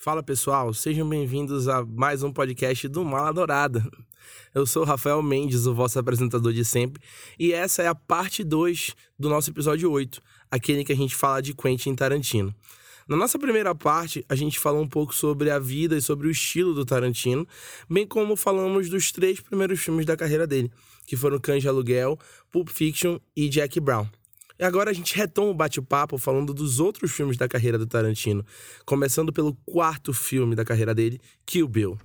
Fala pessoal, sejam bem-vindos a mais um podcast do Mala Dourada. Eu sou o Rafael Mendes, o vosso apresentador de sempre, e essa é a parte 2 do nosso episódio 8, aquele que a gente fala de Quentin Tarantino. Na nossa primeira parte, a gente falou um pouco sobre a vida e sobre o estilo do Tarantino, bem como falamos dos três primeiros filmes da carreira dele, que foram Cães de Aluguel, Pulp Fiction e Jack Brown. E agora a gente retoma o bate-papo falando dos outros filmes da carreira do Tarantino, começando pelo quarto filme da carreira dele, Kill Bill.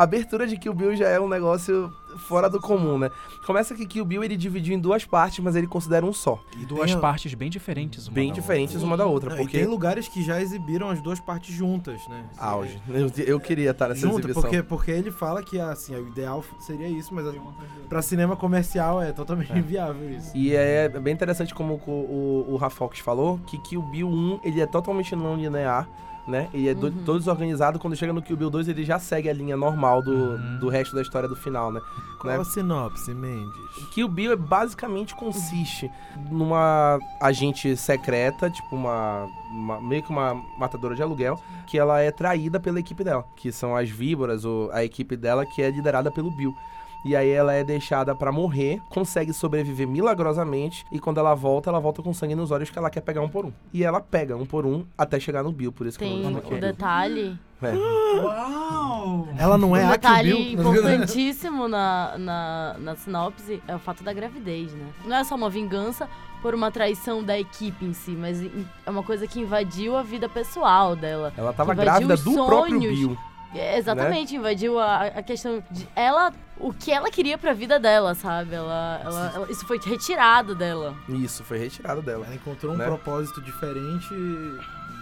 A abertura de Kill Bill já é um negócio fora do comum, né? Começa que Kill Bill ele dividiu em duas partes, mas ele considera um só. E duas Tem- partes bem diferentes. Uma Bem da diferentes uma da outra, Não, porque. E tem lugares que já exibiram as duas partes juntas, né? Auge. Eu, eu queria estar nessa Junto, exibição. porque, porque ele fala que assim, o ideal seria isso, mas pra cinema comercial é totalmente inviável isso. E é bem interessante como o, o, o Rafox falou, que Kill Bill 1, ele é totalmente não linear, né? Ele é do- todo desorganizado. Quando chega no Kill Bill 2, ele já segue a linha normal do, do resto da história do final, né? Qual Né? a sinopse, Mendes? Kill Bill é, basicamente consiste numa agente secreta, tipo uma, uma- meio que uma matadora de aluguel, que ela é traída pela equipe dela, que são as víboras, ou a equipe dela que é liderada pelo Bill. E aí ela é deixada pra morrer, consegue sobreviver milagrosamente e quando ela volta, ela volta com sangue nos olhos que ela quer pegar um por um. E ela pega um por um até chegar no Bill, por isso que Tem eu o vou dizer que detalhe, é. Uau! Ela não é um a Kill detalhe Bill? importantíssimo na, na, na sinopse é o fato da gravidez, né? Não é só uma vingança por uma traição da equipe em si, mas é uma coisa que invadiu a vida pessoal dela. Ela tava grávida do próprio. Bill. É, Exatamente, invadiu a, a questão de ela, o que ela queria pra vida dela, sabe? Ela, ela- ela- isso foi retirado dela. Isso, foi retirado dela. Ela encontrou um Né? propósito diferente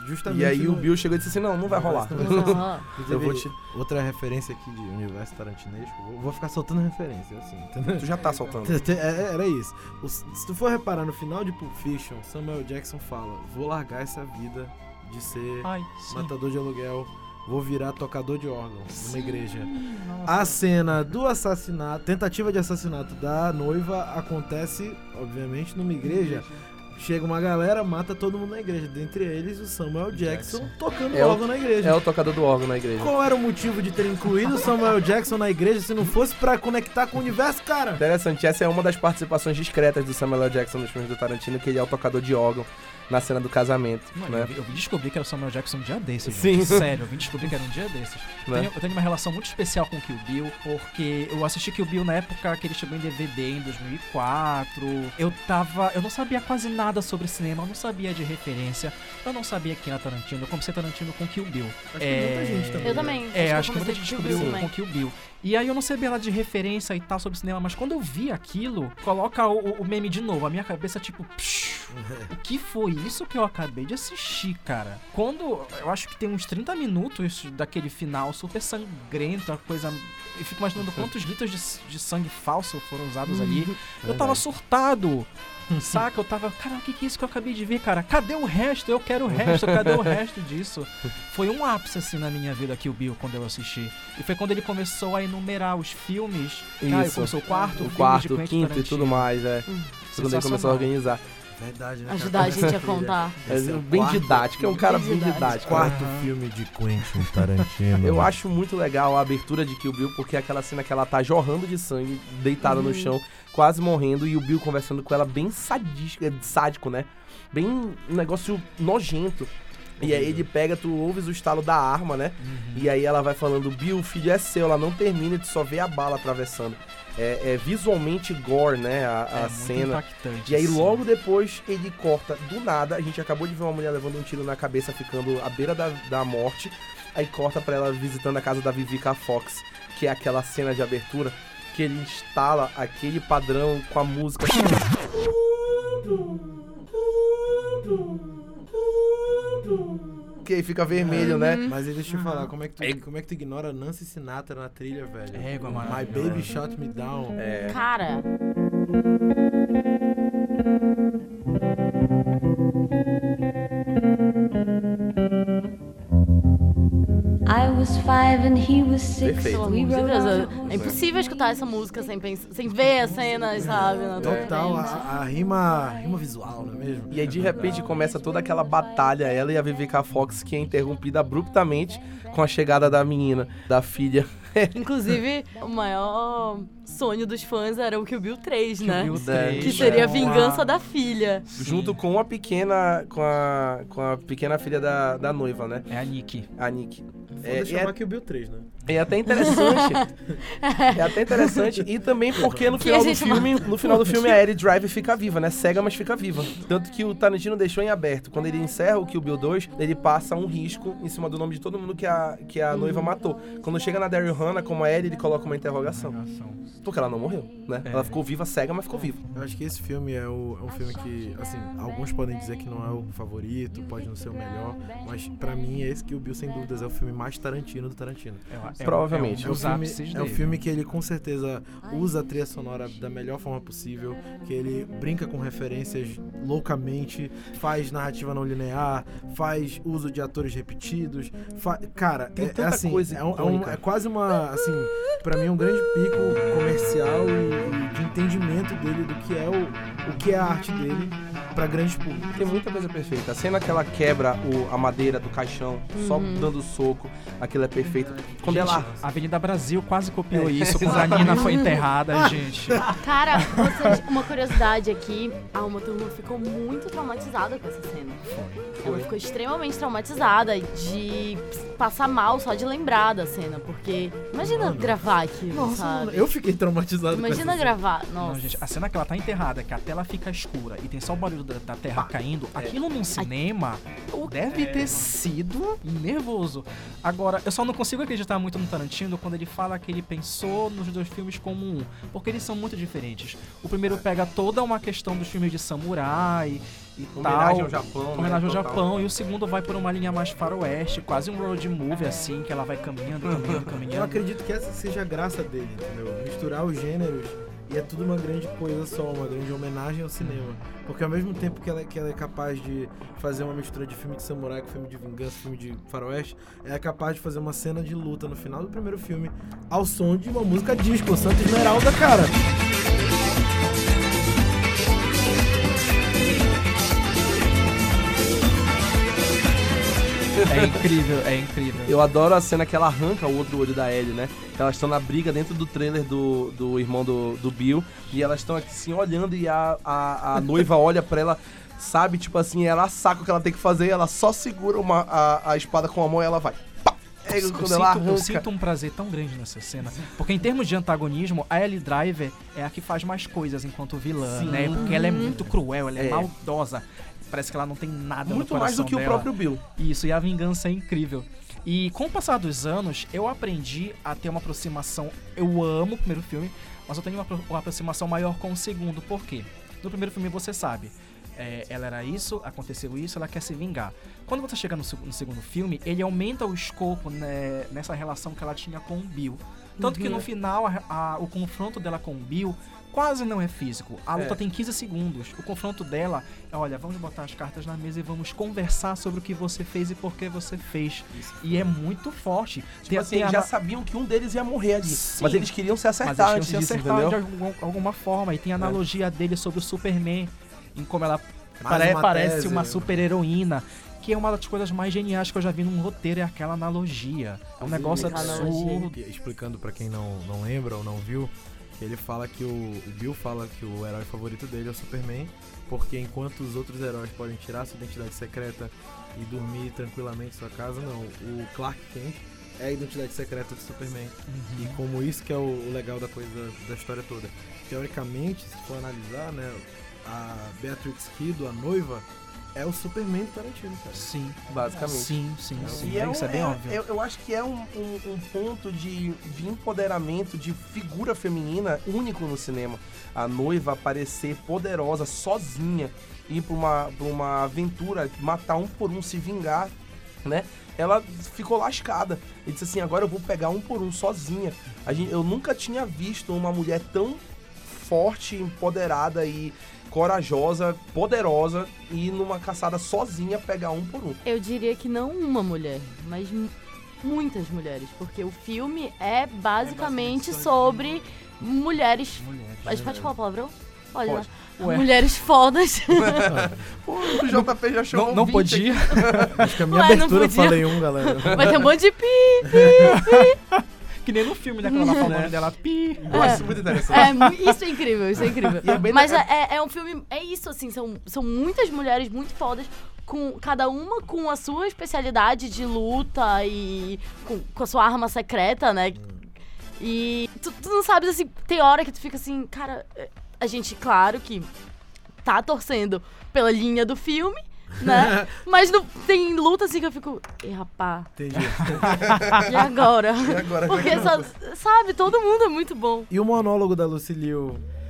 justamente E aí o no- Bill chegou e disse assim, não, não vai rolar. Aham. Inclusive, Eu vou te... Outra referência aqui de universo tarantinesco, vou, vou ficar soltando referência, assim, entendeu? Tu já tá soltando. É, Era isso. O- se tu for reparar no final de Pulp Fiction, Samuel Jackson fala: Vou largar essa vida de ser Ai, matador de aluguel, vou virar tocador de órgãos numa igreja. Nossa. A cena do assassinato, tentativa de assassinato da noiva acontece, obviamente, numa igreja. Chega uma galera, mata todo mundo na igreja. Dentre eles, o Samuel Jackson, Jackson. tocando É o- órgão na igreja. É o tocador do órgão na igreja. Qual era o motivo de ter incluído o Samuel Jackson na igreja se não fosse pra conectar com o universo, cara? Interessante, essa é uma das participações discretas do Samuel. Jackson nos filmes do Tarantino, que ele é o tocador de órgão na cena do casamento, Mano, né? eu, eu vim descobrir que era o Samuel Jackson um dia desses. Sim. gente. Sério, eu vim descobrir que era um dia desses. Eu Né? tenho, eu tenho uma relação muito especial com Kill Bill, porque eu assisti Kill Bill na época que ele chegou em DVD, em 2004. Eu tava. Eu não sabia quase nada sobre cinema, eu não sabia de referência, eu não sabia quem era Tarantino. Eu comecei Tarantino com Kill Bill. Acho que É, muita gente também. Eu também. É, eu acho que muita comecei gente descobriu com. Kill Bill. E aí eu não sabia nada de referência e tal sobre cinema, mas quando eu vi aquilo, coloca o, o meme de novo. A minha cabeça, tipo, psh, o que foi isso que eu acabei de assistir, cara? Quando. Eu acho que tem uns 30 minutos daquele final super sangrento, a coisa. Eu fico imaginando quantos litros de, de sangue falso foram usados ali. Eu tava surtado. Saca? Eu tava, cara, o que, que é isso que eu acabei de ver, cara? Cadê o resto? Eu quero o resto, cadê o resto disso? Foi um ápice, assim, na minha vida aqui, o Bill, quando eu assisti. E foi quando ele começou a enumerar os filmes. Cara, Isso. começou o quarto, O filme quarto, de o quinto e Tarantino. tudo mais, é. Quando ele começou a organizar. Verdade, né? Ajudar a gente a contar. É é bem quarto- didático, é um cara Bem didático. didático. Quarto Aham. filme de Quentin Tarantino. Eu acho muito legal a abertura de Kill Bill, porque é aquela cena que ela tá jorrando de sangue, deitada no chão, quase morrendo, e o Bill conversando com ela bem sadístico, é, sádico, né? Bem um negócio nojento. E aí ele pega, tu ouves o estalo da arma, né? E aí ela vai falando, Bill, o filho é seu, ela não termina, tu só vê a bala atravessando. É, é visualmente gore, né? A, a É muito cena. impactante. E aí assim. logo depois ele corta do nada. A gente acabou de ver uma mulher levando um tiro na cabeça, ficando à beira da, da morte. Aí corta pra ela visitando a casa da Vivica Fox, que é aquela cena de abertura que ele instala aquele padrão com a música. Que aí fica vermelho, né? Mas aí deixa eu falar, como é, que É- tu, como é que tu ignora Nancy Sinatra na trilha, velho? Égua My maravilhosa. Baby Shot Me Down. É. Cara, I was five and he was six. Perfeito. We Deus, é, é impossível escutar essa música sem, pensar, sem ver as cenas, sabe? Total, naturalmente. a, a rima, rima visual, não é mesmo? E aí de repente começa toda aquela batalha, ela e a Vivica Fox, que é interrompida abruptamente com a chegada da menina, da filha. Inclusive, o maior sonho dos fãs era o Kill Bill 3, né? Bill É. 3, Que seria a é. vingança da filha. Junto com a pequena. com a. com a pequena filha da, da noiva, né? É a Nick. A Nick. É, chamar é, o Bill 3, né? é até interessante. é até interessante. E também porque no final a do filme. No final do filme a Ellie Drive fica viva, né? Cega, mas fica viva. Tanto que o Tarantino deixou em aberto. Quando ele encerra o Kill Bill 2, ele passa um risco em cima do nome de todo mundo que a, que a noiva matou. Quando chega na Daryl Hannah, como a Ellie, ele coloca uma interrogação. Porque ela não morreu, né? É. Ela ficou viva, cega, mas ficou viva. Eu acho que esse filme é, o- é um filme que, assim, alguns podem dizer que não é o favorito, pode não ser o melhor, mas pra mim esse que o Bill, sem dúvidas, é o filme mais Tarantino do Tarantino. É, é, Provavelmente. É É um um, filme, é um dele. filme que ele com certeza usa a trilha sonora da melhor forma possível, que ele brinca com referências loucamente, faz narrativa não linear, faz uso de atores repetidos, cara, Tem é, é assim, coisa é, um- é um- é quase uma, assim, para mim é um grande pico comercial e, e de entendimento dele do que é o, o que é a arte dele pra grandes públicos. Tem muita coisa perfeita. A cena que ela quebra o- a madeira do caixão, só dando soco, aquilo é perfeito. Quando Gente, ela. A Avenida Brasil quase copiou É, isso quando a Nina foi enterrada, gente. Cara, vocês, uma curiosidade aqui, a Uma Turma ficou muito traumatizada com essa cena. Ela ficou extremamente traumatizada de passar mal só de lembrar da cena, porque imagina Mano. gravar aquilo, Nossa, sabe? eu fiquei traumatizado com Imagina essa gravar, Não, nossa. gente, a cena que ela tá enterrada, que a tela fica escura e tem só o barulho da, da terra caindo, aquilo num cinema deve ter sido nervoso. Agora, eu só não consigo acreditar muito no Tarantino quando ele fala que ele pensou nos dois filmes como um, porque eles são muito diferentes. O primeiro pega toda uma questão dos filmes de samurai e Homenagem tal. ao Japão, né? Homenagem ao Total. Japão, e o segundo vai por uma linha mais faroeste, quase um road movie assim, que ela vai caminhando, caminhando, Eu caminhando. acredito que essa seja a graça dele, entendeu? Misturar os gêneros e é tudo uma grande coisa só, uma grande homenagem ao cinema. Porque ao mesmo tempo que ela, que ela é capaz de fazer uma mistura de filme de samurai com filme de vingança, filme de faroeste, ela é capaz de fazer uma cena de luta no final do primeiro filme ao som de uma música disco, Santa Esmeralda, cara. É incrível, é incrível. Eu adoro a cena que ela arranca o outro olho da Ellie, né? Elas estão na briga dentro do trailer do, do irmão do, do Bill. E elas estão assim olhando e a, a, a noiva olha pra ela, sabe? Tipo assim, ela saca o que ela tem que fazer ela só segura uma, a, a espada com a mão e ela vai. Pá! É, Eu sinto, eu sinto um prazer tão grande nessa cena. Porque em termos de antagonismo, a Ellie Driver é a que faz mais coisas enquanto vilã, Sim. né? Porque ela é muito cruel, ela é, É. maldosa. Parece que ela não tem nada Muito mais do que o dela. próprio Bill. Isso, e a vingança é incrível. E com o passar dos anos, eu aprendi a ter uma aproximação. Eu amo o primeiro filme, mas eu tenho uma, uma aproximação maior com o segundo. Por quê? No primeiro filme você sabe. é, ela era isso, aconteceu isso, ela quer se vingar. Quando você chega no, no segundo filme, ele aumenta o escopo né, nessa relação que ela tinha com o Bill. Tanto que no final, a- a- o confronto dela com o Bill quase não é físico. A luta É. tem 15 segundos. O confronto dela é, olha, vamos botar as cartas na mesa e vamos conversar sobre o que você fez e por que você fez. E é muito forte. Tipo assim, tem eles a já sabiam que um deles ia morrer ali. Sim. Mas eles queriam se mas acertar eles antes tinham se disso, acertar entendeu? de algum- alguma forma. E tem a analogia dele sobre o Superman, em como ela pare- uma parece tese. uma super-heroína. Que é uma das coisas mais geniais que eu já vi num roteiro, é aquela analogia. É um negócio Analogia. absurdo. Explicando pra quem não, não lembra ou não viu, que ele fala que o, o Bill fala que o herói favorito dele é o Superman, porque enquanto os outros heróis podem tirar sua identidade secreta e dormir tranquilamente em sua casa, não. O Clark Kent é a identidade secreta do Superman. E como isso que é o, o legal da coisa da história toda. Teoricamente, se for analisar, né, a Beatrix Kiddo, a noiva, é o Superman do Tarantino, cara. Sim. Basicamente. Sim, sim, sim. E é, Isso é bem é- óbvio. Eu, eu acho que é um, um- um ponto de, de empoderamento de figura feminina único no cinema. A noiva aparecer poderosa, sozinha, ir pra uma, pra uma aventura, matar um por um, se vingar, né? Ela ficou lascada. E disse assim: agora eu vou pegar um por um sozinha. A gente, eu nunca tinha visto uma mulher tão forte, empoderada e corajosa, poderosa, e numa caçada sozinha pegar um por um. Eu diria que não uma mulher, mas mu- muitas mulheres, porque o filme é basicamente sobre mulheres. Mulheres. A gente pode falar palavrão? Pode, Pode. né? Ué. Mulheres fodas. Pô, o JP já chamou Não, não 20 podia. Acho que a minha Ué, abertura eu falei um, galera. Vai ter um monte de pi. Que nem no filme, né? Quando ela fala o nome dela, pi. Eu acho isso muito interessante. É, isso é incrível, isso é incrível. É bem Mas le- é, é um filme. É isso, assim, são, são muitas mulheres muito fodas, com cada uma com a sua especialidade de luta e com, com a sua arma secreta, né? E tu, tu não sabes, assim, tem hora que tu fica assim, cara, é, a gente, claro que tá torcendo pela linha do filme, né? Mas não, tem luta assim que eu fico, e rapá, Entendi. e agora? E agora? Porque, só, sabe, todo mundo é muito bom. E o monólogo da Lucille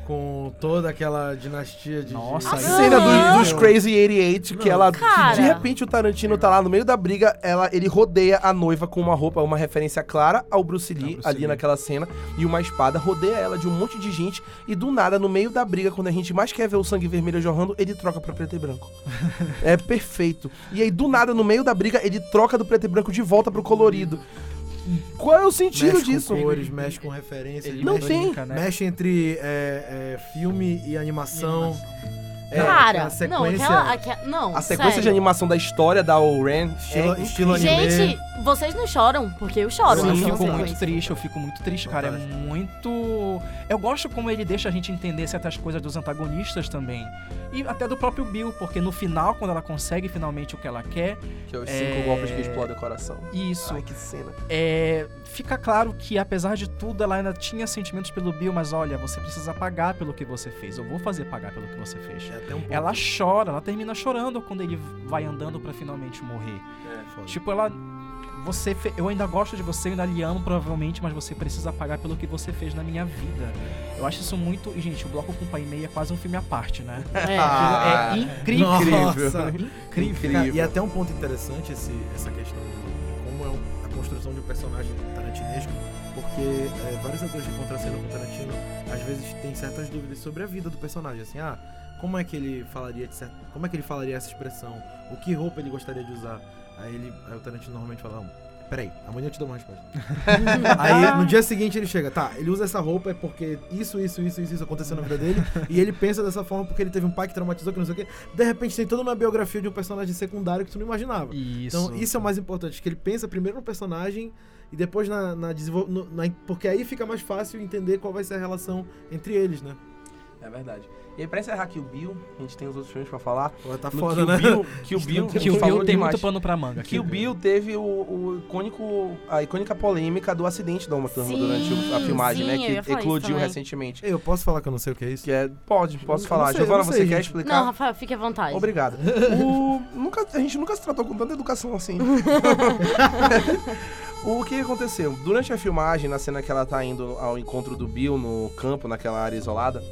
com toda aquela dinastia de. Nossa, A cena do- dos Crazy 88, que Não. ela. Cara. De repente o Tarantino tá lá no meio da briga, ela, ele rodeia a noiva com uma roupa, uma referência clara ao Bruce Lee, Bruce ali Lee. naquela cena, e uma espada, rodeia ela de um monte de gente, e do nada, no meio da briga, quando a gente mais quer ver o sangue vermelho jorrando, ele troca pra preto e branco. é perfeito. E aí, do nada, no meio da briga, ele troca do preto e branco de volta pro colorido. Qual é o sentido mexe disso? com cores, mexe com referências. Ele Não mexe, tem. né? mexe entre é, é, filme e animação. É, Cara, aquela sequência, não, aquela, aque- não, A sequência sério. de animação da história da Oren é estilo anime. Gente, vocês não choram, porque eu choro. Eu nessa fico sequência. muito triste, eu fico muito triste, cara. É muito. Eu gosto como ele deixa a gente entender certas coisas dos antagonistas também. E até do próprio Bill, porque no final, quando ela consegue finalmente o que ela quer, Que é os É. cinco golpes que explodem o coração. isso. Ai, que cena. É, fica claro que, apesar de tudo, ela ainda tinha sentimentos pelo Bill, mas olha, você precisa pagar pelo que você fez. Eu vou fazer pagar pelo que você fez. É até um. Ela chora, ela termina chorando quando ele vai andando pra finalmente morrer. Foda. Tipo, ela. Você fe- Eu ainda gosto de você, eu ainda lhe amo, provavelmente, mas você precisa pagar pelo que você fez na minha vida. Eu acho isso muito. E, gente, o Bloco com Pai e Meia é quase um filme à parte, né? É. Ah, é incrível. Nossa. Incrível. Cara, e até um ponto interessante esse, essa questão de como é a construção de um personagem tarantinesco, porque é, vários atores que contracenam com o Tarantino às vezes têm certas dúvidas sobre a vida do personagem, assim, ah, como é que ele falaria de certo, como é que ele falaria essa expressão, o que roupa ele gostaria de usar, aí ele, aí o Tarantino normalmente fala, "Não, Peraí, amanhã eu te dou uma resposta. aí no dia seguinte ele chega, tá, ele usa essa roupa é porque isso, isso, isso, isso, isso aconteceu na vida dele, e ele pensa dessa forma porque ele teve um pai que traumatizou, que não sei o quê. De repente tem toda uma biografia de um personagem secundário que tu não imaginava. Isso. Então, isso é o mais importante, que ele pensa primeiro no personagem e depois na, na desenvol- no- na- Porque aí fica mais fácil entender qual vai ser a relação entre eles, né? É verdade. E aí, pra encerrar aqui o Bill, a gente tem os outros filmes pra falar. Pô, tá No foda, Kill né? Bill, Kill Bill, Que Que o Bill tem demais. muito pano pra manga. Kill Bill teve o, o icônico, a icônica polêmica do acidente da Uma Turma Sim, durante o- a filmagem, sim, eu né? Que eclodiu recentemente. Eu posso falar que eu não sei o que é isso? Que é. Pode, posso Eu falar. sei, Giovana, você sei, quer gente. explicar? Não, Rafael, fique à vontade. Obrigado. O, nunca, a gente nunca se tratou com tanta educação assim. o que aconteceu? Durante a filmagem, na cena que ela tá indo ao encontro do Bill no campo, naquela área isolada,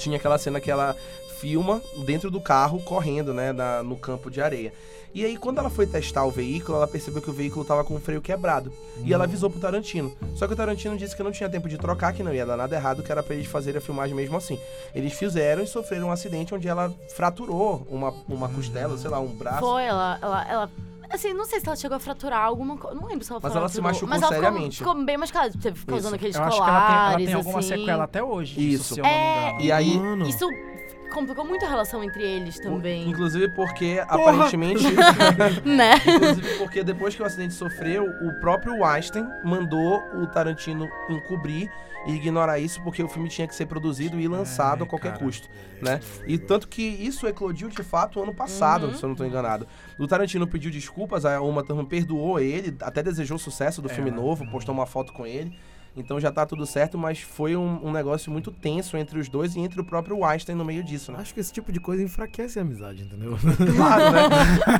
tinha aquela cena que ela filma dentro do carro, correndo, né, na- no campo de areia. E aí, quando ela foi testar o veículo, ela percebeu que o veículo tava com o freio quebrado. E ela avisou pro Tarantino. Só que o Tarantino disse que não tinha tempo de trocar, que não ia dar nada errado, que era pra eles fazerem a filmagem mesmo assim. Eles fizeram e sofreram um acidente onde ela fraturou uma, uma costela, sei lá, um braço. Foi, ela, ela, ela. Assim, não sei se ela chegou a fraturar alguma coisa. Não lembro se ela Mas ela se fraturou, machucou mas ela ficou- seriamente. Ficou, bem machucada. Teve, ficou Isso. usando aqueles Eu acho colares, que ela tem, ela tem alguma assim. sequela até hoje. Isso. se eu não me É, engano. E aí, Mano. Isso complicou muito a relação entre eles também. inclusive porque aparentemente. Né? inclusive porque depois que o acidente sofreu, o próprio Weinstein mandou o Tarantino encobrir e ignorar isso, porque o filme tinha que ser produzido e lançado É, a qualquer cara. custo, né? E tanto que isso eclodiu de fato ano passado, Uhum. se eu não tô enganado. O Tarantino pediu desculpas, a Uma Thurman perdoou ele, até desejou sucesso do É, filme né? novo, postou uma foto com ele. Então já tá tudo certo, mas foi um, um negócio muito tenso entre os dois e entre o próprio Weinstein no meio disso, né? Acho que esse tipo de coisa enfraquece a amizade, entendeu? Claro, né?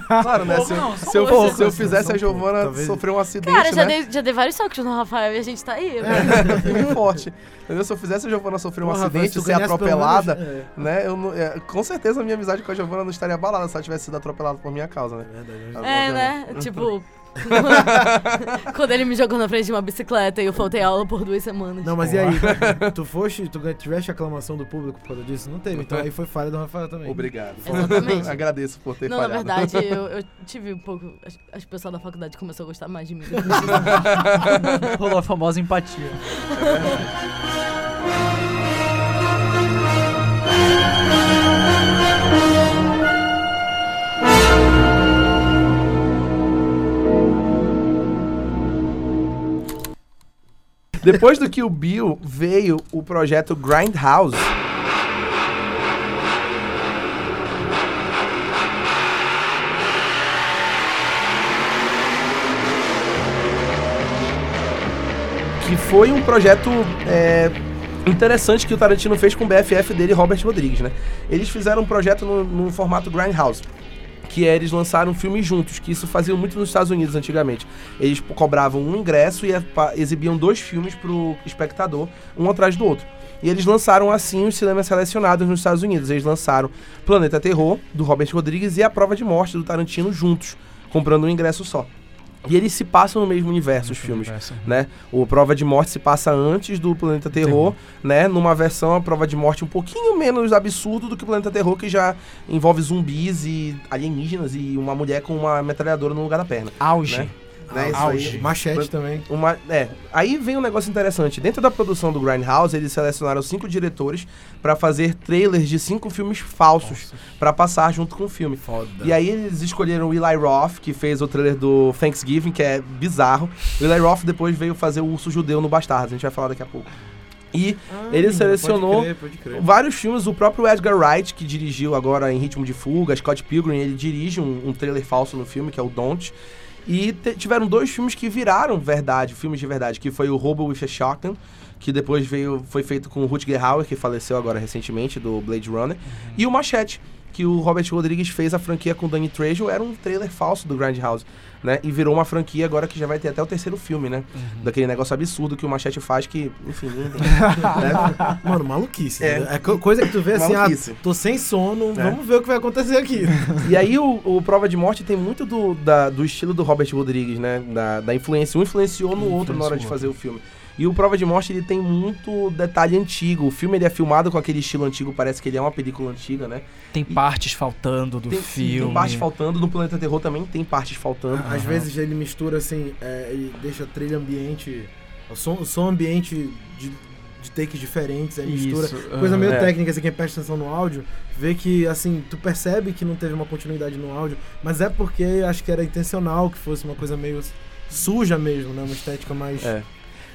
Claro, né? Se, eu- Não, se eu, se eu fizesse a Giovana talvez. sofrer um acidente, Cara, já né? dei, já dei vários socos no Rafael e a gente tá aí. Firme e forte. Entendeu? Se eu fizesse a Giovana sofrer um Porra, acidente, ser atropelada, menos- é. né? Eu não- é, com certeza a minha amizade com a Giovana não estaria abalada se ela tivesse sido atropelada por minha causa, né? É verdade, Ah, É, né? Tipo. Quando ele me jogou na frente de uma bicicleta e eu faltei aula por duas semanas. Não, mas e aí? Tu foste, tu tiveste aclamação do público por causa disso? Não teve, então aí foi falha do Rafael também. Obrigado. Exatamente. Agradeço por ter Não, na falhado. verdade, eu, eu tive um pouco. As, as pessoas da faculdade começaram a gostar mais de mim. Rolou a famosa empatia. Depois do que o Bill veio o projeto Grindhouse. Que foi um projeto é, interessante que o Tarantino fez com o BFF dele, Robert Rodrigues, né? Eles fizeram um projeto no, no formato Grindhouse que é, eles lançaram filmes juntos, que isso faziam muito nos Estados Unidos antigamente. Eles cobravam um ingresso e pa- exibiam dois filmes pro espectador, um atrás do outro. E eles lançaram assim os cinemas selecionados nos Estados Unidos. Eles lançaram Planeta Terror, do Robert Rodrigues, e A Prova de Morte, do Tarantino, juntos, comprando um ingresso só. E eles se passam no mesmo universo, os filmes né? O Prova de Morte se passa antes do Planeta Terror, né? Numa versão a Prova de Morte um pouquinho menos absurdo do que o Planeta Terror, que já envolve zumbis e alienígenas e uma mulher com uma metralhadora no lugar da perna. Auge. Né? Né? Isso Auge. Machete também. uma, é, aí vem um negócio interessante. Dentro da produção do Grindhouse, eles selecionaram cinco diretores pra fazer trailers de cinco filmes falsos pra passar junto com o filme. Foda. E aí eles escolheram o Eli Roth, que fez o trailer do Thanksgiving, que é bizarro. O Eli Roth depois veio fazer o Urso Judeu no Bastardos, a gente vai falar daqui a pouco. E ele selecionou Pode crer, pode crer. vários filmes, o próprio Edgar Wright, que dirigiu agora em Ritmo de Fuga, Scott Pilgrim, ele dirige um, um trailer falso no filme, que é o Don't. E tiveram dois filmes que viraram verdade, filmes de verdade, que foi o Robo with a Shotgun, que depois veio, foi feito com o Rutger Hauer, que faleceu agora recentemente, do Blade Runner, e o Machete, que o Robert Rodrigues fez a franquia com Danny Trejo, era um trailer falso do Grindhouse, né? E virou uma franquia agora que já vai ter até o terceiro filme, né? Daquele negócio absurdo que o Machete faz, que, enfim, né? Mano, maluquice. É. né? É co- coisa que tu vê assim, Maluquice. ah, tô sem sono, É. vamos ver o que vai acontecer aqui. E aí o, o Prova de Morte tem muito do, da- do estilo do Robert Rodrigues, né? Da, da influência. Um influenciou no outro na hora de fazer o filme. E o Prova de Morte ele tem muito detalhe antigo. O filme ele é filmado com aquele estilo antigo, parece que ele é uma película antiga, né? Tem partes faltando do Tem, filme. tem partes faltando. No Planeta Terror também tem partes faltando. Às vezes ele mistura assim, é, ele deixa a trilha ambiente, o som, o som ambiente de, de takes diferentes, aí mistura. Isso, Coisa meio É. técnica, assim, quem presta atenção no áudio, vê que, assim, tu percebe que não teve uma continuidade no áudio, mas é porque acho que era intencional que fosse uma coisa meio suja mesmo, né? Uma estética mais É.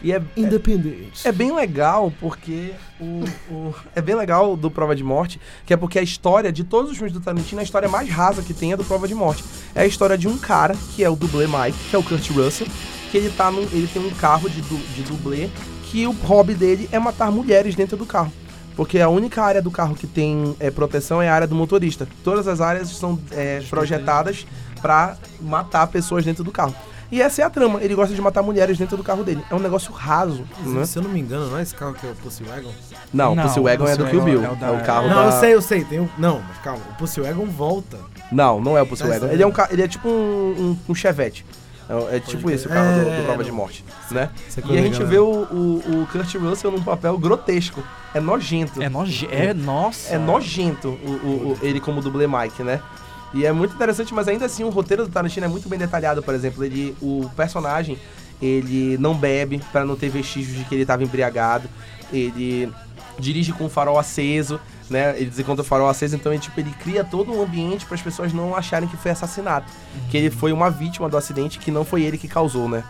E é, é, independente. é bem legal porque o, o- é bem legal do Prova de Morte, que é porque a história de todos os filmes do Tarantino, a história mais rasa que tem é do Prova de Morte. É a história de um cara, que é o dublê Mike, que é o Kurt Russell, que ele tá num, ele tem um carro de, du- de dublê que o hobby dele é matar mulheres dentro do carro. Porque a única área do carro que tem é, proteção é a área do motorista. Todas as áreas são é, projetadas pra matar pessoas dentro do carro. E essa é a trama. Ele gosta de matar mulheres dentro do carro dele. É um negócio raso, né? Se eu não me engano, não é esse carro que é o Pussy Wagon? Não, o Não, Pussy Wagon o é do Kill Bill. É, é o da- o carro não, da... eu sei, eu sei. Tem um... Não, mas calma. O Pussy Wagon volta. Não, não é o Pussy Tá. Ele é, um ca... ele é tipo um, um, um chevette. É, é tipo esse o carro do, É, do Prova de não. Morte, né? E a gente vê o, o, o Kurt Russell num papel grotesco. É nojento. É noje... É, nossa. É nojento o, o- o- ele como dublê Mike, né? E é muito interessante, mas ainda assim o roteiro do Tarantino é muito bem detalhado, por exemplo, ele o personagem, ele não bebe pra não ter vestígios de que ele estava embriagado. Ele dirige com o farol aceso, né? Ele desencontra o farol aceso, então ele tipo ele cria todo um ambiente para as pessoas não acharem que foi assassinato, que ele foi uma vítima do acidente que não foi ele que causou, né?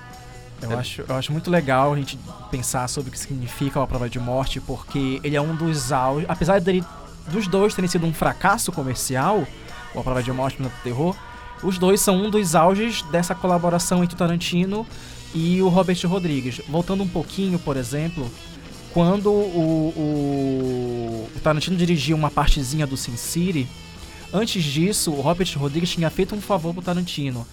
Eu acho, eu acho muito legal a gente pensar sobre o que significa a prova de morte, porque ele é um dos auge. Apesar dele, dos dois terem sido um fracasso comercial, o Prova de Morte e o Terror, os dois são um dos auges dessa colaboração entre o Tarantino e o Robert Rodrigues. Voltando um pouquinho, por exemplo, quando o, o, o Tarantino dirigiu uma partezinha do Sin City, antes disso, o Robert Rodrigues tinha feito um favor pro Tarantino.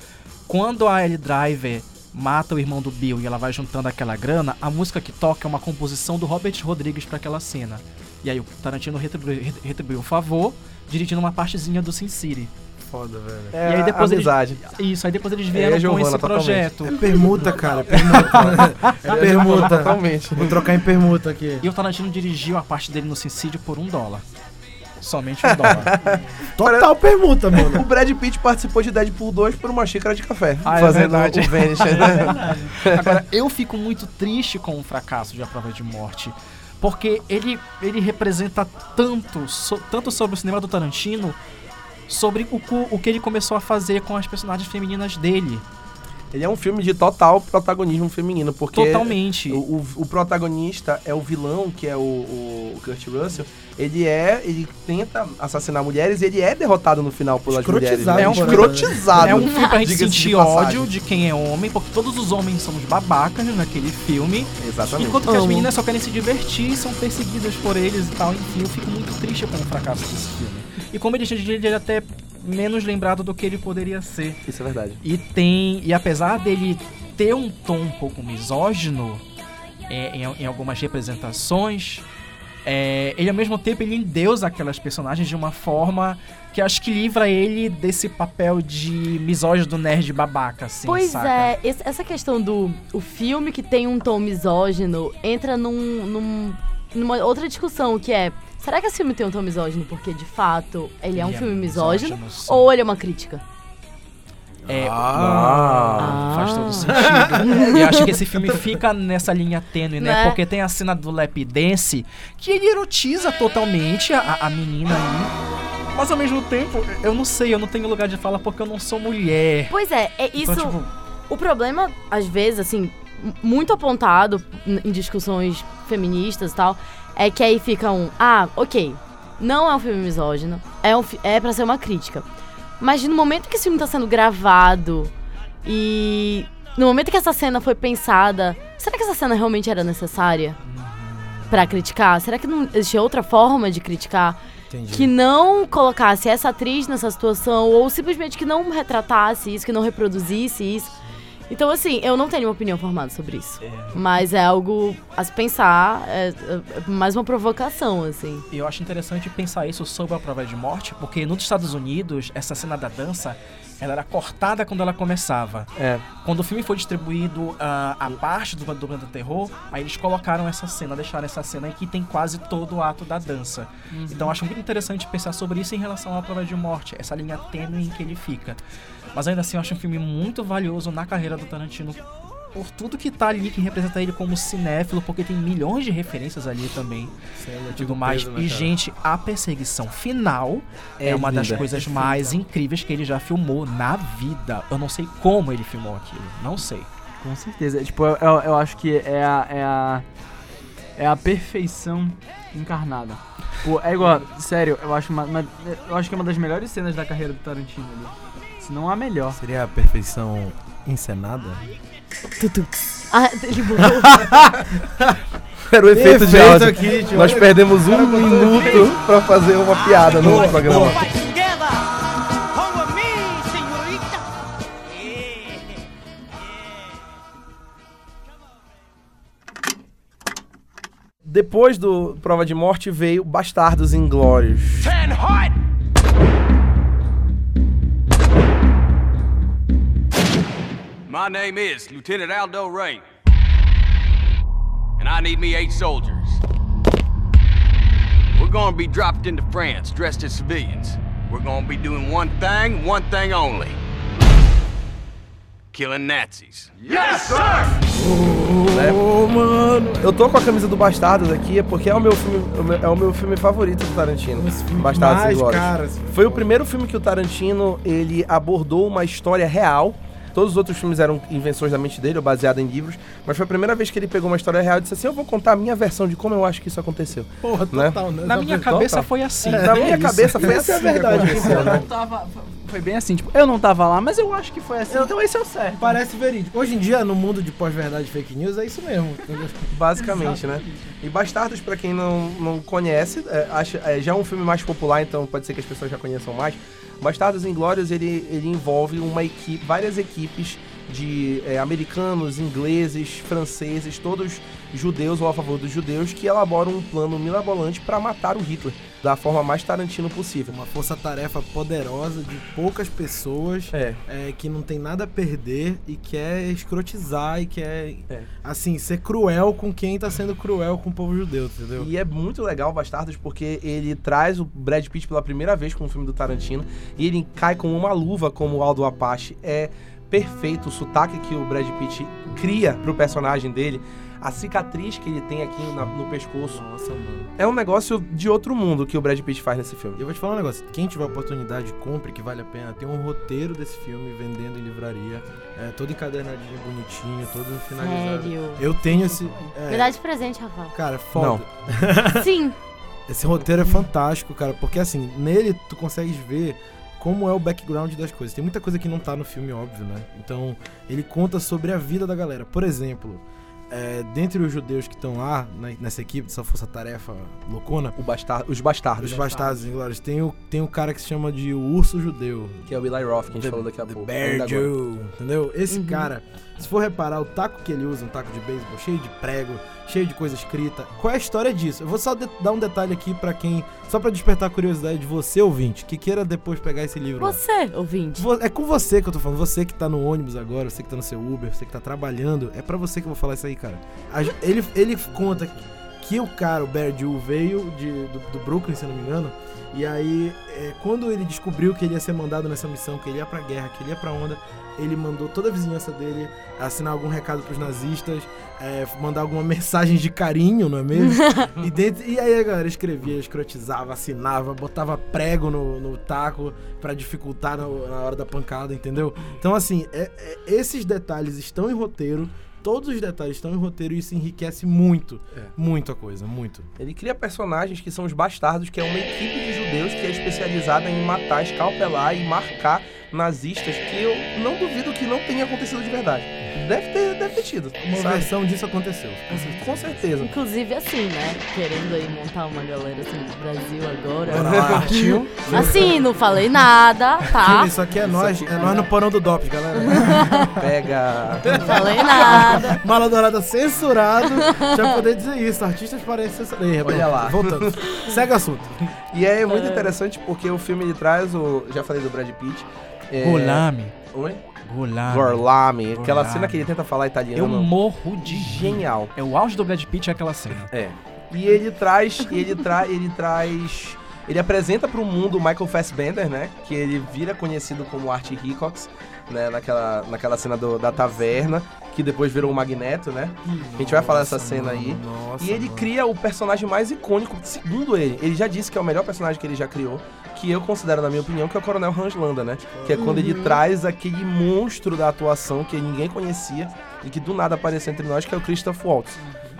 Quando a Ellie Driver mata o irmão do Bill e ela vai juntando aquela grana, a música que toca é uma composição do Robert Rodrigues para aquela cena. E aí o Tarantino retribuiu, retribuiu o favor, dirigindo uma partezinha do Sin City. Foda, velho. É e aí depois eles, amizade. isso, aí depois eles É, vieram com Giovana, esse totalmente. projeto. É permuta, cara. É permuta. É permuta. Totalmente. Vou trocar em permuta aqui. E o Tarantino dirigiu a parte dele no Sin City por um dólar. Somente um dólar. Total permuta, mano. O Brad Pitt participou de Deadpool 2 por uma xícara de café. Ah, é fazendo verdade. o Vanish. Agora, eu fico muito triste com o fracasso de A Prova de Morte. Porque ele, ele representa tanto, so- tanto sobre o cinema do Tarantino, sobre o, o que ele começou a fazer com as personagens femininas dele. Ele é um filme de total protagonismo feminino, porque Totalmente. o, o- o protagonista é o vilão, que é o, o Kurt Russell. Ele é, ele tenta assassinar mulheres e ele é derrotado no final pelas mulheres. Escrotizado, né? É um escrotizado. É um filme pra gente de sentir passagem. ódio de quem é homem, porque todos os homens somos babacas naquele filme. Exatamente. Enquanto que as meninas só querem se divertir, são perseguidas por eles e tal. Enfim, eu fico muito triste com o fracasso desse filme. E como ele ele ele até menos lembrado do que ele poderia ser. Isso é verdade. E tem. E apesar dele ter um tom um pouco misógino é, em, em algumas representações, é, ele ao mesmo tempo ele endeusa aquelas personagens de uma forma que acho que livra ele desse papel de misógino nerd babaca, assim. Pois saca? é, esse- essa questão do o filme que tem um tom misógino entra num, num- numa outra discussão, que é, será que esse filme tem um tom misógino porque, de fato, ele é um Ele filme misógino, sim. ou ele é uma crítica? É, Ah. Faz todo sentido. e acho que esse filme fica nessa linha tênue, né? Né? Porque tem a cena do lap dance que ele erotiza totalmente a, a menina ali. Mas ao mesmo tempo, eu não sei, eu não tenho lugar de fala porque eu não sou mulher. Pois é, é isso. Então, tipo, O problema, às vezes, assim, muito apontado em discussões feministas e tal, é que aí fica um, ah, ok, não é um filme misógino, é, um, é pra ser uma crítica. Mas no momento que esse filme tá sendo gravado e no momento que essa cena foi pensada, será que essa cena realmente era necessária pra criticar? Será que não existia outra forma de criticar? Entendi. que não colocasse essa atriz nessa situação ou simplesmente que não retratasse isso, que não reproduzisse isso. Então, assim, eu não tenho uma opinião formada sobre isso. Mas é algo a se pensar, é, é mais uma provocação, assim. E eu acho interessante pensar isso sobre a prova de morte, porque nos Estados Unidos, essa cena da dança, ela era cortada quando ela começava. É. Quando o filme foi distribuído ah, a parte do, do Banda Terror, aí eles colocaram essa cena, deixaram essa cena aí que tem quase todo o ato da dança. Então eu acho muito interessante pensar sobre isso em relação à prova de morte, essa linha tênue em que ele fica. Mas ainda assim eu acho um filme muito valioso na carreira do Tarantino por tudo que tá ali, que representa ele como cinéfilo, porque tem milhões de referências ali também e tudo mais. né, e, gente, a perseguição final é, É uma das coisas mais incríveis que ele já filmou na vida. Eu não sei como ele filmou aquilo. Não sei. Com certeza. Tipo, eu, eu- eu acho que é a, é a. É a perfeição encarnada. Pô, é igual, sério, eu acho, uma, uma- eu acho que é uma das melhores cenas da carreira do Tarantino ali. Se não a melhor. Seria a perfeição encenada? Ah, ele botou. Era o efeito, de áudio. aqui, tio. Nós perdemos um minuto pra fazer uma piada no programa. together over me, señorita. Yeah. Depois do Prova de Morte veio Bastardos Inglórios. Ten hot. My name is Lieutenant Aldo Ray. And I need me eight soldiers. We're gonna be dropped into France dressed as civilians. We're gonna be doing one thing, one thing only. Killing Nazis. Ô, mano. Eu tô com a camisa do Bastardos aqui, é porque é o meu filme, é o meu filme favorito do Tarantino. Bastardos mais, Inglórios. cara. Foi o primeiro filme que o Tarantino ele abordou uma história real. Todos os outros filmes eram invenções da mente dele, ou baseado em livros. Mas foi a primeira vez que ele pegou uma história real e disse assim: Eu vou contar a minha versão de como eu acho que isso aconteceu. Porra, Né? total, né? Na minha Total. cabeça foi assim. Na minha cabeça foi Essa é a assim. verdade, que aconteceu, cara. né? Tava, Foi bem assim, tipo, eu não tava lá, mas eu acho que foi assim, então esse é o certo. Parece verídico. Hoje em dia, no mundo de pós-verdade e fake news, é isso mesmo. Basicamente, né? E Bastardos, pra quem não, não conhece, é, acha, é, já é um filme mais popular, então pode ser que as pessoas já conheçam mais. Bastardos Inglórios, ele, ele envolve uma equipe, várias equipes de é, americanos, ingleses, franceses, todos judeus ou a favor dos judeus, que elaboram um plano mirabolante pra matar o Hitler da forma mais Tarantino possível. Uma força-tarefa poderosa de poucas pessoas É. é, que não tem nada a perder e quer escrotizar e quer, É. assim, ser cruel com quem tá sendo cruel com o povo judeu, entendeu? E é muito legal Bastardos porque ele traz o Brad Pitt pela primeira vez com o filme do Tarantino e ele cai com uma luva como o Aldo Apache. É perfeito o sotaque que o Brad Pitt cria pro personagem dele. A cicatriz que ele tem aqui na- no pescoço. Nossa, mano. É um negócio de outro mundo que o Brad Pitt faz nesse E filme. eu vou te falar um negócio, quem tiver oportunidade, compre que vale a pena. Tem um roteiro desse filme vendendo em livraria, é, todo encadernadinho, bonitinho, todo finalizado. Sério. Eu tenho esse... é, Me dá de presente, Rafael. Cara, foda. Sim. Esse roteiro é fantástico, cara, porque assim, nele tu consegues ver como é o background das coisas. Tem muita coisa que não tá no filme, óbvio, né? Então, ele conta sobre a vida da galera. Por exemplo, é, dentre os judeus que estão lá, né, nessa equipe, dessa força-tarefa loucona, O bastar os Bastardos, os bastardos inglórios, tem o, tem o cara que se chama de o urso judeu. que é o Eli Roth, que a gente The- falou daqui a The pouco. Bear. Jew, entendeu? Esse cara, se for reparar, o taco que ele usa, um taco de beisebol cheio de prego, cheio de coisa escrita. Qual é a história disso? Eu vou só dar um detalhe aqui pra quem, só pra despertar a curiosidade de você, ouvinte, que queira depois pegar esse livro. lá. Você, ouvinte. Vo- É com você que eu tô falando, você que tá no ônibus agora, você que tá no seu Uber, você que tá trabalhando, é pra você que eu vou falar isso aí, cara. Ele, ele conta que o cara, o Jew, veio de, do, do Brooklyn, se não me engano, e aí, é, quando ele descobriu que ele ia ser mandado nessa missão, que ele ia pra guerra, que ele ia pra onda, ele mandou toda a vizinhança dele assinar algum recado pros nazistas, é, mandar alguma mensagem de carinho, não é mesmo? e, dentro, e aí a galera escrevia, escrotizava, assinava, botava prego no, no taco pra dificultar no- na hora da pancada, entendeu? Então, assim, é- é- esses detalhes estão em roteiro, todos os detalhes estão em roteiro e isso enriquece muito, É. muito a coisa, muito. Ele cria personagens que são os bastardos, que é uma equipe de judeus que é especializada em matar, escalpelar e marcar nazistas, que eu não duvido que não tenha acontecido de verdade. Deve ter, deve ter tido. Uma sabe? versão disso aconteceu. Com certeza. Inclusive assim, né? Querendo aí montar uma galera assim do Brasil agora. Partiu. Assim, não falei nada, tá? Isso aqui é nós, é nós no porão do DOPS, galera. Pega. Não falei nada. Mala Dourada censurado. Já poder dizer isso. Artistas parecem censurados. Olha lá. Voltando. Segue o assunto. E é muito interessante porque o filme ele traz o. Já falei do Brad Pitt. É... Golame. Oi? Golame. Gorlami. Aquela cena que ele tenta falar italiano. Eu morro de. Genial. É o auge do Brad Pitt é aquela cena. É. E ele traz, ele traz, ele traz, ele apresenta para o mundo o Michael Fassbender, né? Que ele vira conhecido como Art Hickox, né? Naquela, naquela cena do- da taverna, que depois virou o Magneto, né? A gente vai falar dessa cena aí. Nossa, E ele mano. cria o personagem mais icônico, segundo ele. Ele já disse que é o melhor personagem que ele já criou, que eu considero, na minha opinião, que é o Coronel Hans Landa, né? Que é quando ele traz aquele monstro da atuação que ninguém conhecia e que do nada apareceu entre nós, que é o Christoph Waltz.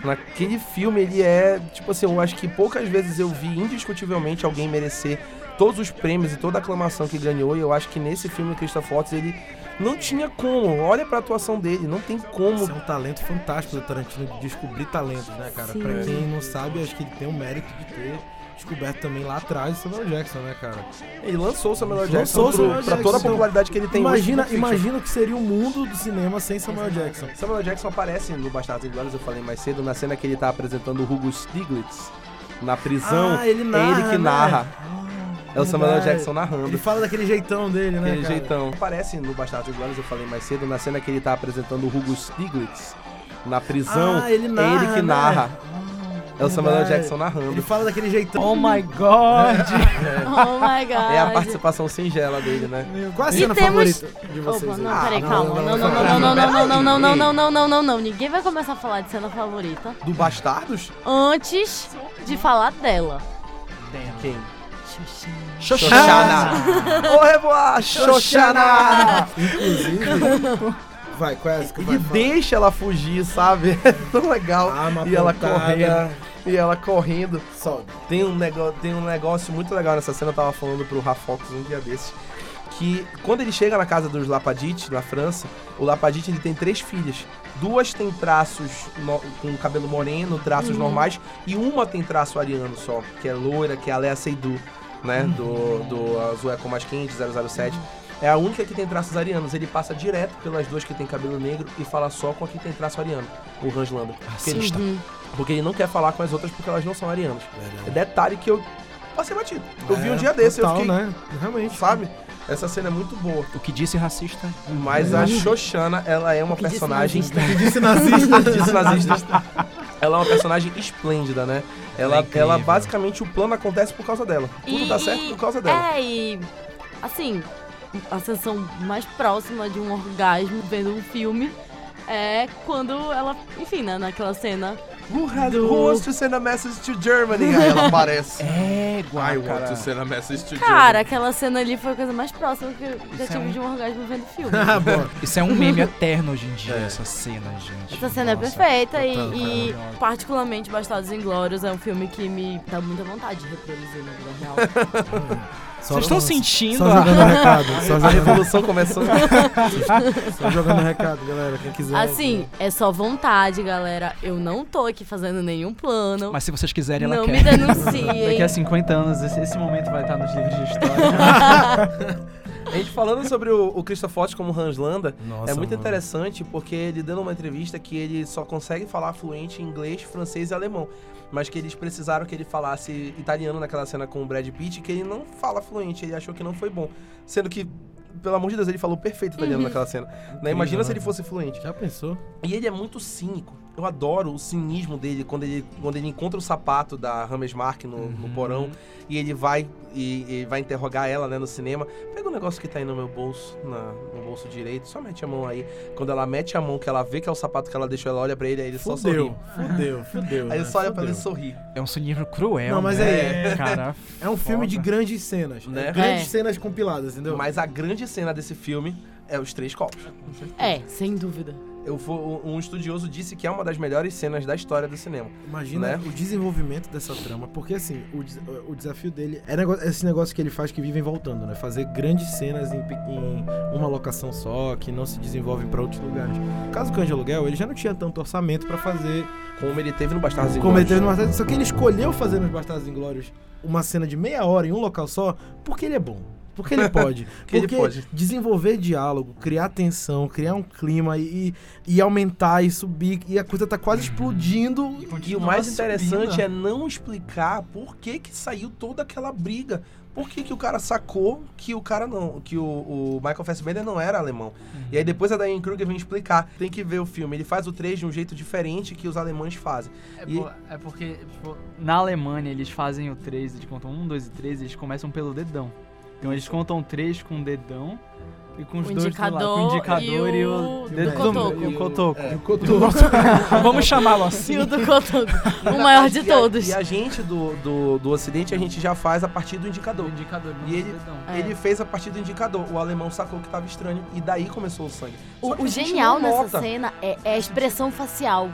Naquele filme ele é, tipo assim, eu acho que poucas vezes eu vi indiscutivelmente alguém merecer todos os prêmios e toda a aclamação que ganhou, e eu acho que nesse filme o Christoph Waltz, ele não tinha como. Olha pra atuação dele, não tem como Isso é um talento fantástico do Tarantino de descobrir talentos, né, cara? Sim. Pra quem não sabe, acho que ele tem o mérito de ter descoberto também lá atrás o Samuel Jackson, né, cara? Ele lançou o Samuel Lançou Jackson o pro- Samuel pra toda a Jackson. popularidade que ele tem imagina, hoje. imagina o que seria o mundo do cinema sem Samuel Jackson. Samuel Jackson aparece no Bastardos Inglórios, eu falei mais cedo, na cena que ele tá apresentando o Hugo Stiglitz na prisão. Ah, ele é narra, ele que né? É o Samuel. Jackson narrando. Ele fala daquele jeitão dele, né, Aquele cara? jeitão. Aparece no Bastardos Inglórios, eu falei mais cedo, na cena que ele tá apresentando o Hugo Stiglitz na prisão. Ah, ele narra, é ele que né? narra. É o Samuel Verdade. Jackson narrando. Ele fala daquele jeitão. Oh my god! Oh my god. É a participação singela dele, né? Qual a E cena temos- favorita de vocês? Opa, aí? não, Ah, peraí, não, calma. não, Não, não, não, não, não, não, não, não, peraí. não, não, não, não, não, não, não, não. Ninguém vai começar a falar de cena favorita Do Bastardos? antes de falar dela. Quem? Xuxinha. Xoxana! Ô, Revoar! Xoxana! Inclusive. Vai, essa que vai falar? deixa ela fugir, sabe? É tão legal. Ah, uma e ela pontada. correndo. E ela correndo. Só. Tem um, negócio, tem um negócio muito legal nessa cena, eu tava falando pro Rafox um dia desses. que quando ele chega na casa dos Lapadite, na França, o Lapadite ele tem três filhas. Duas tem traços no- com cabelo moreno, traços normais, e uma tem traço ariano só, que é loira, que é a Lea Seydoux, né? Do, do Azul é com mais quente, 007. É a única que tem traços arianos. Ele passa direto pelas duas que tem cabelo negro e fala só com a que tem traço ariano, o Hans Landa. Porque ele, Racista. porque ele não quer falar com as outras porque elas não são arianas. É detalhe que eu passei batido. Eu vi É, um dia desse, eu total, fiquei, né? Realmente. sabe? Essa cena é muito boa. O que disse racista. Mas a Xoxana, ela é uma que disse personagem. nazista. Que disse nazista. disse nazista. Ela é uma personagem esplêndida, né? Ela, é ela basicamente, o plano acontece por causa dela. Tudo dá certo por causa dela. É, e assim, a sensação mais próxima de um orgasmo vendo um filme é quando ela, enfim, né, naquela cena. Who, has, do- who wants to send a message to Germany? Aí ela aparece. É, I guai, want cara. to send a message to Cara, aquela cena ali foi a coisa mais próxima que eu já Isso é tive um- de um orgasmo vendo filme. ah, bom. Isso é um meme eterno hoje em dia, É. essa cena, gente. Essa cena Nossa. é perfeita e, e particularmente Bastardos Inglórios é um filme que me dá muita vontade de reproduzir na vida real. Só Vocês estão sentindo Só a- jogando recado. Só A jogando, revolução começou. só jogando recado, galera. Quem quiser. Assim, é só vontade, galera. Eu não tô aqui fazendo nenhum plano. Mas se vocês quiserem, ela não quer. me denunciem. Daqui a 50 anos, esse, esse momento vai estar nos livros de história. A gente falando sobre o, o Christoph Waltz como Hans Landa, Nossa, é muito mano. interessante porque ele dando uma entrevista que ele só consegue falar fluente em inglês, francês e alemão. Mas que eles precisaram que ele falasse italiano naquela cena com o Brad Pitt, que ele não fala fluente, ele achou que não foi bom. Sendo que, pelo amor de Deus, ele falou perfeito italiano naquela cena. Né? Imagina se ele fosse fluente. Já pensou? E ele é muito cínico. Eu adoro o cinismo dele quando ele, quando ele encontra o sapato da Hammersmark no, no porão e ele vai e, e vai interrogar ela, né, no cinema. Pega o negócio que tá aí no meu bolso, na- no bolso direito, só mete a mão aí. Quando ela mete a mão, que ela vê que é o sapato que ela deixou, ela olha pra ele, aí ele só sorri. Fudeu, fudeu, fudeu. Aí ele né? só olha pra ele e Fudeu. sorri. É um livro cruel. Não, mas né? é- Cara, É um filme de foda. grandes cenas. Né? Né? Grandes É. cenas compiladas, entendeu? Mas a grande cena desse filme é os três copos. É, sem dúvida. Eu vou, um estudioso disse que é uma das melhores cenas da história do cinema. Imagina Né? o desenvolvimento dessa trama, porque assim, o, o desafio dele é nego- esse negócio que ele faz que vivem voltando, né? Fazer grandes cenas em, em uma locação só, que não se desenvolvem pra outros lugares. No caso do Cães de Aluguel, ele já não tinha tanto orçamento pra fazer Como ele teve no Bastardos como ele Inglórios. teve no Bastardos, só que ele escolheu fazer nos Bastardos Inglórios uma cena de meia hora em um local só, porque ele é bom. Porque ele pode. Que ele porque pode. desenvolver diálogo, criar tensão, criar um clima e, e aumentar e subir. E a coisa tá quase explodindo. E o mais interessante é não explicar por que que saiu toda aquela briga. Por que, que o cara sacou que o cara não, que o, o Michael Fassbender não era alemão. E aí depois a Diane Kruger vem explicar. Tem que ver o filme. Ele faz o 3 de um jeito diferente que os alemães fazem. É, E- por- é porque, tipo, na Alemanha eles fazem o 3, eles contam 1, 2 e 3, eles começam pelo dedão. Então eles contam 3 com o dedão e com os O dois do lado, com o indicador indicador e e o o, do dedo do cotoco. e o cotoco. É. vamos chamá-lo assim. E o do Cotoco, o maior de E a- todos. E a gente do, do, do Ocidente, a gente já faz a partir do indicador. O indicador E ele-. É. Ele fez a partir do indicador. O alemão sacou que tava estranho e daí começou o sangue. Só O, o genial nessa cena é, é a expressão facial.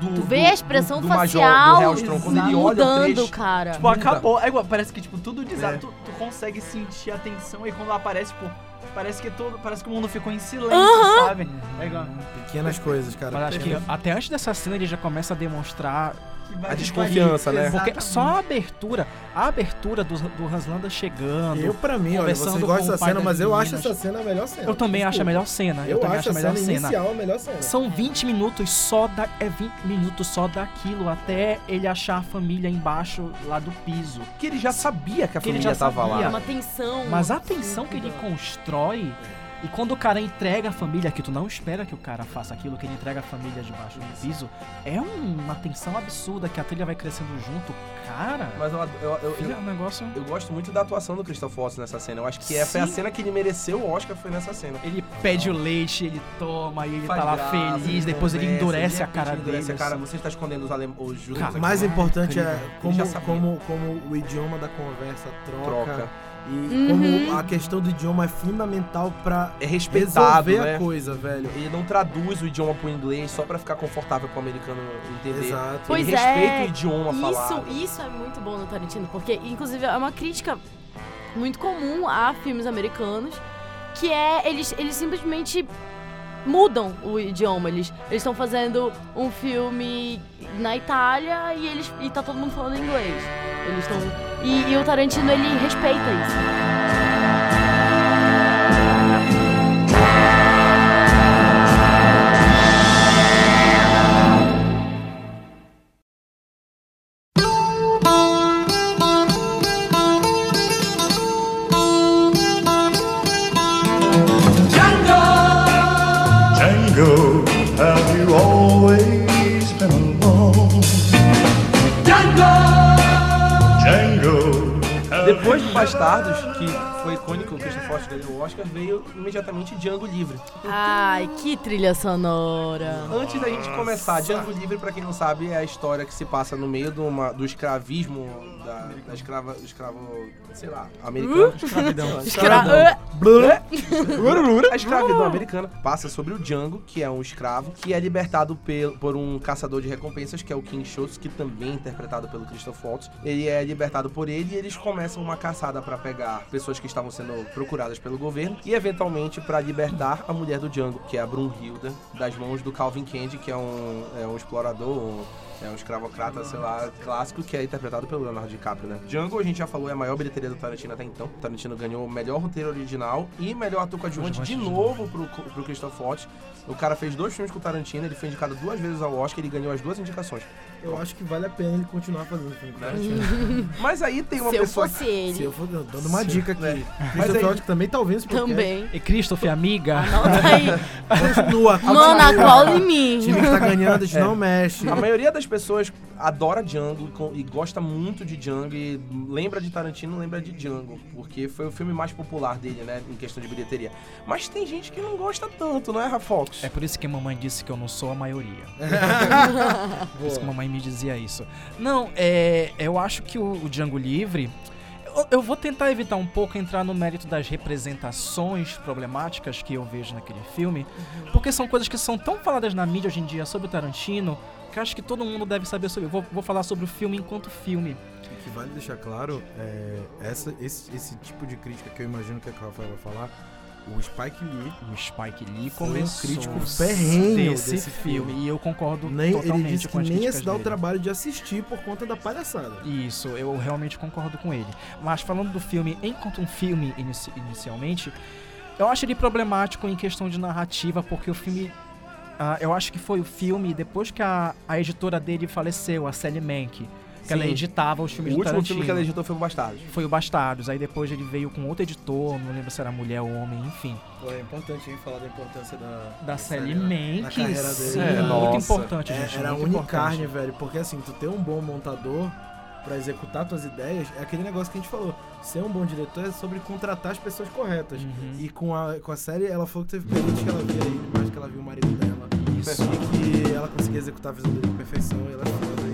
Do, Tu vê do- a expressão do, do Major, facial do Hellstrom, quando ele olha o mudando, trecho. cara. Tipo, Muda. acabou. É igual, parece que, tipo, tudo desaba. É. Tu, tu consegue sentir a tensão e quando aparece, tipo, parece que todo. Parece que o mundo ficou em silêncio, Aham. sabe? É igual. Pequenas coisas, cara. Mas acho que até antes dessa cena ele já começa a demonstrar. A desconfiança, né? Porque só a abertura, a abertura do, do Hanslanda chegando. Eu, pra mim, olha, gostam o dessa cena, mas eu acho essa cena a melhor cena. Eu também acho a Desculpa. melhor cena. Eu, Eu, também acho a melhor cena cena. inicial a melhor cena. São 20 minutos só da. É 20 minutos só daquilo, até ele achar a família embaixo lá do piso. Que ele já sabia que a Que ele família já tava sabia. lá. Uma tensão. Mas a tensão que ele constrói. E quando o cara entrega a família, que tu não espera que o cara faça aquilo, que ele entrega a família debaixo do piso, é um- uma tensão absurda que a trilha vai crescendo junto. Cara, Mas eu, eu, eu, eu, um negócio. eu gosto muito da atuação do Christoph Waltz nessa cena. Eu acho que é, foi a Sim. cena que ele mereceu o Oscar, foi nessa cena. Ele pede o leite, ele toma e ele Faz tá lá graça, feliz, depois ele endurece de a cara ele endurece dele. a cara, assim. você está escondendo os, alem... os judeus Cara, aqui. mais importante é como, como, como o idioma da conversa troca. troca. E Uhum. como a questão do idioma é fundamental pra É respeitado, resolver né? a coisa, velho. Ele não traduz o idioma pro inglês só pra ficar confortável pro americano entender. Exato. Pois ele é, respeita o idioma Isso, falado. isso é muito bom no Tarantino, porque inclusive é uma crítica muito comum a filmes americanos que é eles, eles simplesmente mudam o idioma. Eles estão fazendo um filme na Itália e eles e tá todo mundo falando inglês. Eles estão e, e o Tarantino ele respeita isso. Oscar, veio imediatamente Django Livre. Ai, que trilha sonora. Antes da gente começar, Django Livre, pra quem não sabe, é a história que se passa no meio uma- do escravismo da, da escrava, escravo, sei lá, americano. Escravidão. Escra- A escravidão americana passa sobre o Django, que é um escravo, que é libertado pel- por um caçador de recompensas, que é o King Schultz, que também é interpretado pelo Christoph Waltz. Ele é libertado por ele e eles começam uma caçada pra pegar pessoas que estavam sendo procuradas pelo governo e, eventualmente, pra libertar a mulher do Django, que é a Brunhilda, das mãos do Calvin Candy, que é um, é um explorador, um- é um escravocrata, sei lá, clássico, que é interpretado pelo Leonardo DiCaprio, né? Django, a gente já falou, é a maior bilheteria do Tarantino até então. O Tarantino ganhou o melhor roteiro original e melhor ator coadjuvante de novo pro, pro Christoph Waltz. O cara fez dois filmes com o Tarantino, ele foi indicado duas vezes ao Oscar e ele ganhou as duas indicações. Eu acho que vale a pena ele continuar fazendo filme com Né? Tarantino. Mas aí tem uma Se eu pessoa... fosse ele. Se eu for dando uma dica aqui. né? Mas Christopher aí- Waltz que também tá esse podcast. Também. E Christopher, amiga. Anota aí. Continua, continua. cola em O mim. time que tá ganhando, a gente É. não mexe. A maioria das pessoas adora Django e e gosta muito de Django e lembra de Tarantino, lembra de Django, porque foi o filme mais popular dele, né, em questão de bilheteria. Mas tem gente que não gosta tanto, não é, Rafox? É por isso que a mamãe disse que eu não sou a maioria. por isso que a mamãe me dizia isso. Não, é, eu acho que o, o Django Livre. eu- Eu vou tentar evitar um pouco entrar no mérito das representações problemáticas que eu vejo naquele filme, porque são coisas que são tão faladas na mídia hoje em dia sobre o Tarantino que eu acho que todo mundo deve saber sobre. Eu vou, vou falar sobre o filme enquanto filme. O que vale deixar claro é essa, esse, esse tipo de crítica que eu imagino que a Rafael vai falar. O Spike Lee O Spike Lee Foi um começou crítico ferrenho desse, desse filme. filme. E eu concordo nem, ele totalmente disse que com as nem ia se dar o trabalho de assistir por conta da palhaçada. Isso, eu realmente concordo com ele. Mas falando do filme enquanto um filme inici- inicialmente, eu acho ele problemático em questão de narrativa, porque o filme. ah, eu acho que foi o filme depois que a, a editora dele faleceu, a Sally Mank. Que ela editava os O filmes do último Tarantino. filme que ela editou foi o Bastardos. Foi o Bastardos. Aí depois ele veio com outro editor, não lembro se era mulher ou homem, enfim. Pô, é importante hein, falar da importância da, Da Sally Mank. na carreira dele. Sim, É, muito importante, É, gente. era muito unicarne, velho. Porque assim, tu ter um bom montador pra executar tuas ideias é aquele negócio que a gente falou. Ser um bom diretor é sobre contratar as pessoas corretas. Uhum. E com a, com a série, ela falou que teve períodos que ela via ele mais que ela viu o marido dela. Isso. E que ela conseguia executar a visão dele com perfeição e ela é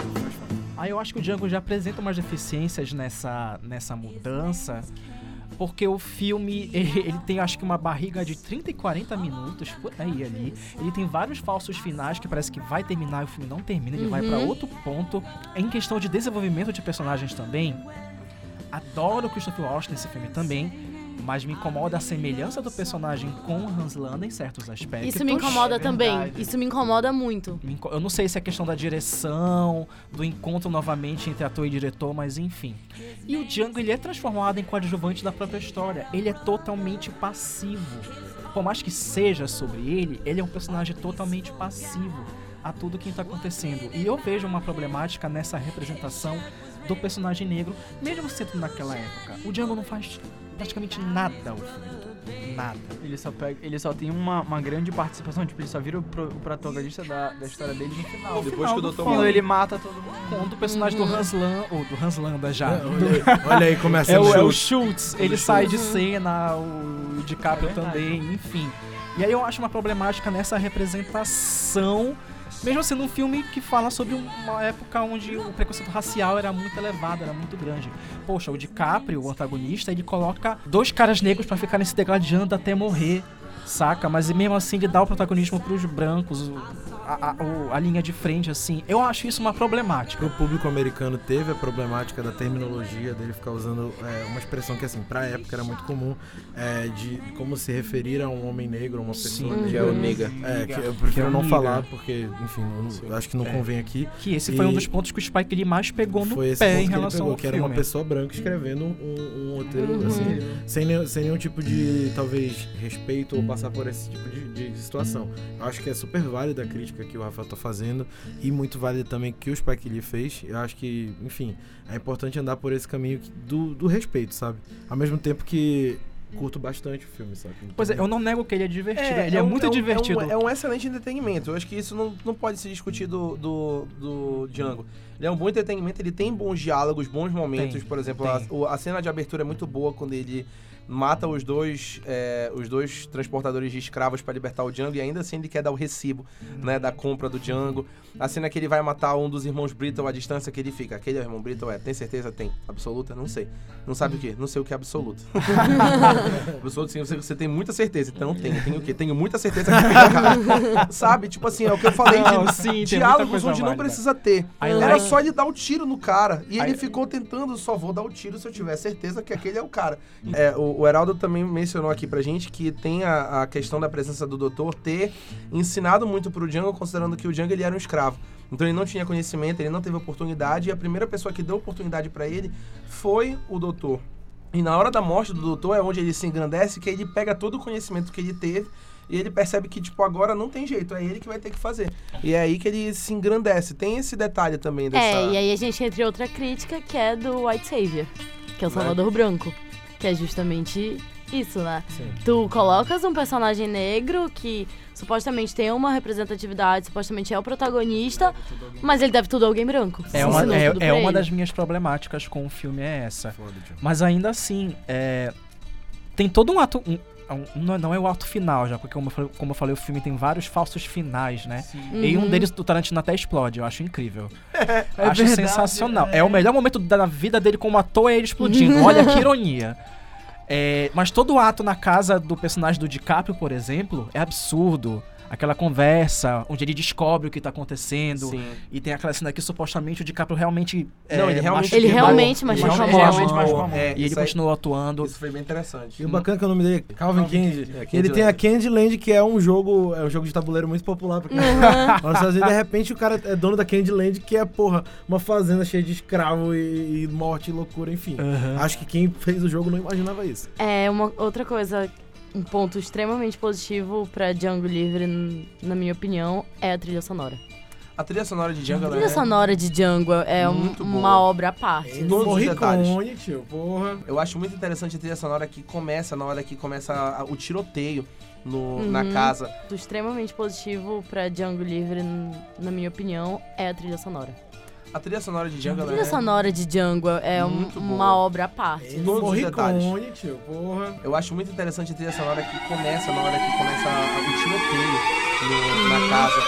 Aí eu acho que o Django já apresenta umas deficiências nessa, nessa mudança, porque o filme, ele, ele tem acho que uma barriga de 30 e 40 minutos, por aí ali. Ele tem vários falsos finais que parece que vai terminar e o filme não termina, ele vai pra outro ponto. Em questão de desenvolvimento de personagens também, adoro o Christopher Waltz nesse filme também. Mas me incomoda a semelhança do personagem com o Hans Landa em certos aspectos. Isso me incomoda é também. verdade. Isso me incomoda muito. Eu não sei se é questão da direção, do encontro novamente entre ator e diretor, mas enfim. E o Django, ele é transformado em coadjuvante da própria história. Ele é totalmente passivo. Por mais que seja sobre ele, ele é um personagem totalmente passivo a tudo que está acontecendo. E eu vejo uma problemática nessa representação do personagem negro, mesmo sendo naquela época. O Django não faz praticamente nada ao filme. Nada. Ele só, pega, ele só tem uma, uma grande participação, tipo, ele só vira o, pro- o protagonista da, da história dele no final. Depois final que o do Dr. Quando ele mata todo mundo. O personagem do Hans Landa, ou do Hans Landa já. Olha aí, olha aí, começa É o, é o Schultz. Schultz, ele sai de cena, o DiCaprio É também, enfim. E aí eu acho uma problemática nessa representação, mesmo sendo um filme que fala sobre uma época onde o preconceito racial era muito elevado, era muito grande. Poxa, o DiCaprio, o antagonista, ele coloca dois caras negros pra ficarem se degladiando até morrer. Saca? Mas mesmo assim ele dá o protagonismo pros brancos, a, a- a linha de frente, assim. Eu acho isso uma problemática. O público americano teve a problemática da terminologia dele ficar usando é, uma expressão que, assim, pra época era muito comum, é, de como se referir a um homem negro, a uma pessoa Sim. negra. Que é o nega. É, que eu Que é prefiro o não falar, porque, enfim, não- eu acho que não É. convém aqui. Que esse foi um E- dos pontos que o Spike Lee mais pegou no Foi esse pé ponto em que ele relação pegou, ao que era uma pessoa branca escrevendo um, um roteiro, Uhum. assim, sem, nenhum, sem nenhum tipo de, talvez, respeito ou passar por esse tipo de, de situação. Eu acho que é super válida a crítica que o Rafael tá fazendo e muito válida também que o Spike Lee fez. Eu acho que, enfim, é importante andar por esse caminho do, do respeito, sabe? Ao mesmo tempo que curto bastante o filme, sabe? Pois é, eu não nego que ele é divertido. ele é, um- muito um- divertido. É um, é um excelente entretenimento. Eu acho que isso não, não pode se discutir do, do, do Django. Ele é um bom entretenimento, ele tem bons diálogos, bons momentos. Tem, Por exemplo, a, a cena de abertura é muito boa quando ele mata os dois, é, os dois transportadores de escravos para libertar o Django e ainda assim ele quer dar o recibo né, da compra do Django. A cena que ele vai matar um dos irmãos Brittle à distância que ele fica. Aquele é o irmão Brittle? É. Tem certeza? Tem. Absoluta? Não sei. Não sabe o quê? Não sei o que é absoluto. absoluto, sim, você, você tem muita certeza. Então tem. Tem o quê? Tenho muita certeza que fica cara. Sabe? Tipo assim, é o que eu falei Não, de sim, diálogos onde não válida. precisa ter. Era só ele dar o tiro no cara. E ele ficou tentando, só vou dar o tiro se eu tiver certeza que aquele é o cara. É, o, o Heraldo também mencionou aqui pra gente que tem a, a questão da presença do doutor ter ensinado muito pro Django, considerando que o Django ele era um escravo. Então ele não tinha conhecimento, ele não teve oportunidade, e a primeira pessoa que deu oportunidade pra ele foi o doutor. E na hora da morte do doutor é onde ele se engrandece, que ele pega todo o conhecimento que ele teve e ele percebe que, tipo, agora não tem jeito, é ele que vai ter que fazer. E é aí que ele se engrandece. Tem esse detalhe também dessa... É, e aí a gente entra em outra crítica que é do White Savior, que é o Né? Salvador Branco. Que é justamente isso, né? Sim. Tu colocas um personagem negro que supostamente tem uma representatividade, supostamente é o protagonista, mas ele deve tudo a alguém branco. É uma, é, é pra uma ele. das minhas problemáticas com o filme é essa. Mas ainda assim, é, tem todo um ato. um- um- não, é o ato final, já, porque como eu, falei, como eu falei, o filme tem vários falsos finais, né? E um Uhum. deles do Tarantino até explode, eu acho incrível. É acho verdade, sensacional. é. É. o melhor momento da vida dele como ator é ele explodindo. Olha que ironia. É, mas todo ato na casa do personagem do DiCaprio, por exemplo, é absurdo. Aquela conversa onde ele descobre o que tá acontecendo. Sim. E tem aquela cena que supostamente o DiCaprio realmente. Não, ele realmente machucou- Ele realmente ele machucou a realmente machucou a mão. É, e ele aí- continuou atuando. Isso foi bem interessante. E o bacana que o nome dele é Calvin Candy. É, ele Candyland. tem a Candyland, que é um jogo, é um jogo de tabuleiro muito popular pra caramba. Mas às vezes, de repente, o cara é dono da Candyland, que é, porra, uma fazenda cheia de escravo e, e morte e loucura, enfim. Aham. Acho que quem fez o jogo não imaginava isso. É uma outra coisa, um ponto extremamente positivo pra Django Livre, na minha opinião, é a trilha sonora. A trilha sonora de Django A trilha é... sonora de Django é um- Muito uma boa. obra à parte. Todos os detalhes. Morricone, tio, porra. Eu acho muito interessante a trilha sonora que começa na hora que começa a- o tiroteio no, Uhum. na casa. ponto extremamente positivo pra Django Livre, na minha opinião, é a trilha sonora. A trilha sonora de Django A trilha é... sonora de Django é um- uma obra à parte. Todos os detalhes. Morricone, tio, porra. Eu acho muito interessante a trilha sonora que começa na hora que começa a- o tiroteio na casa.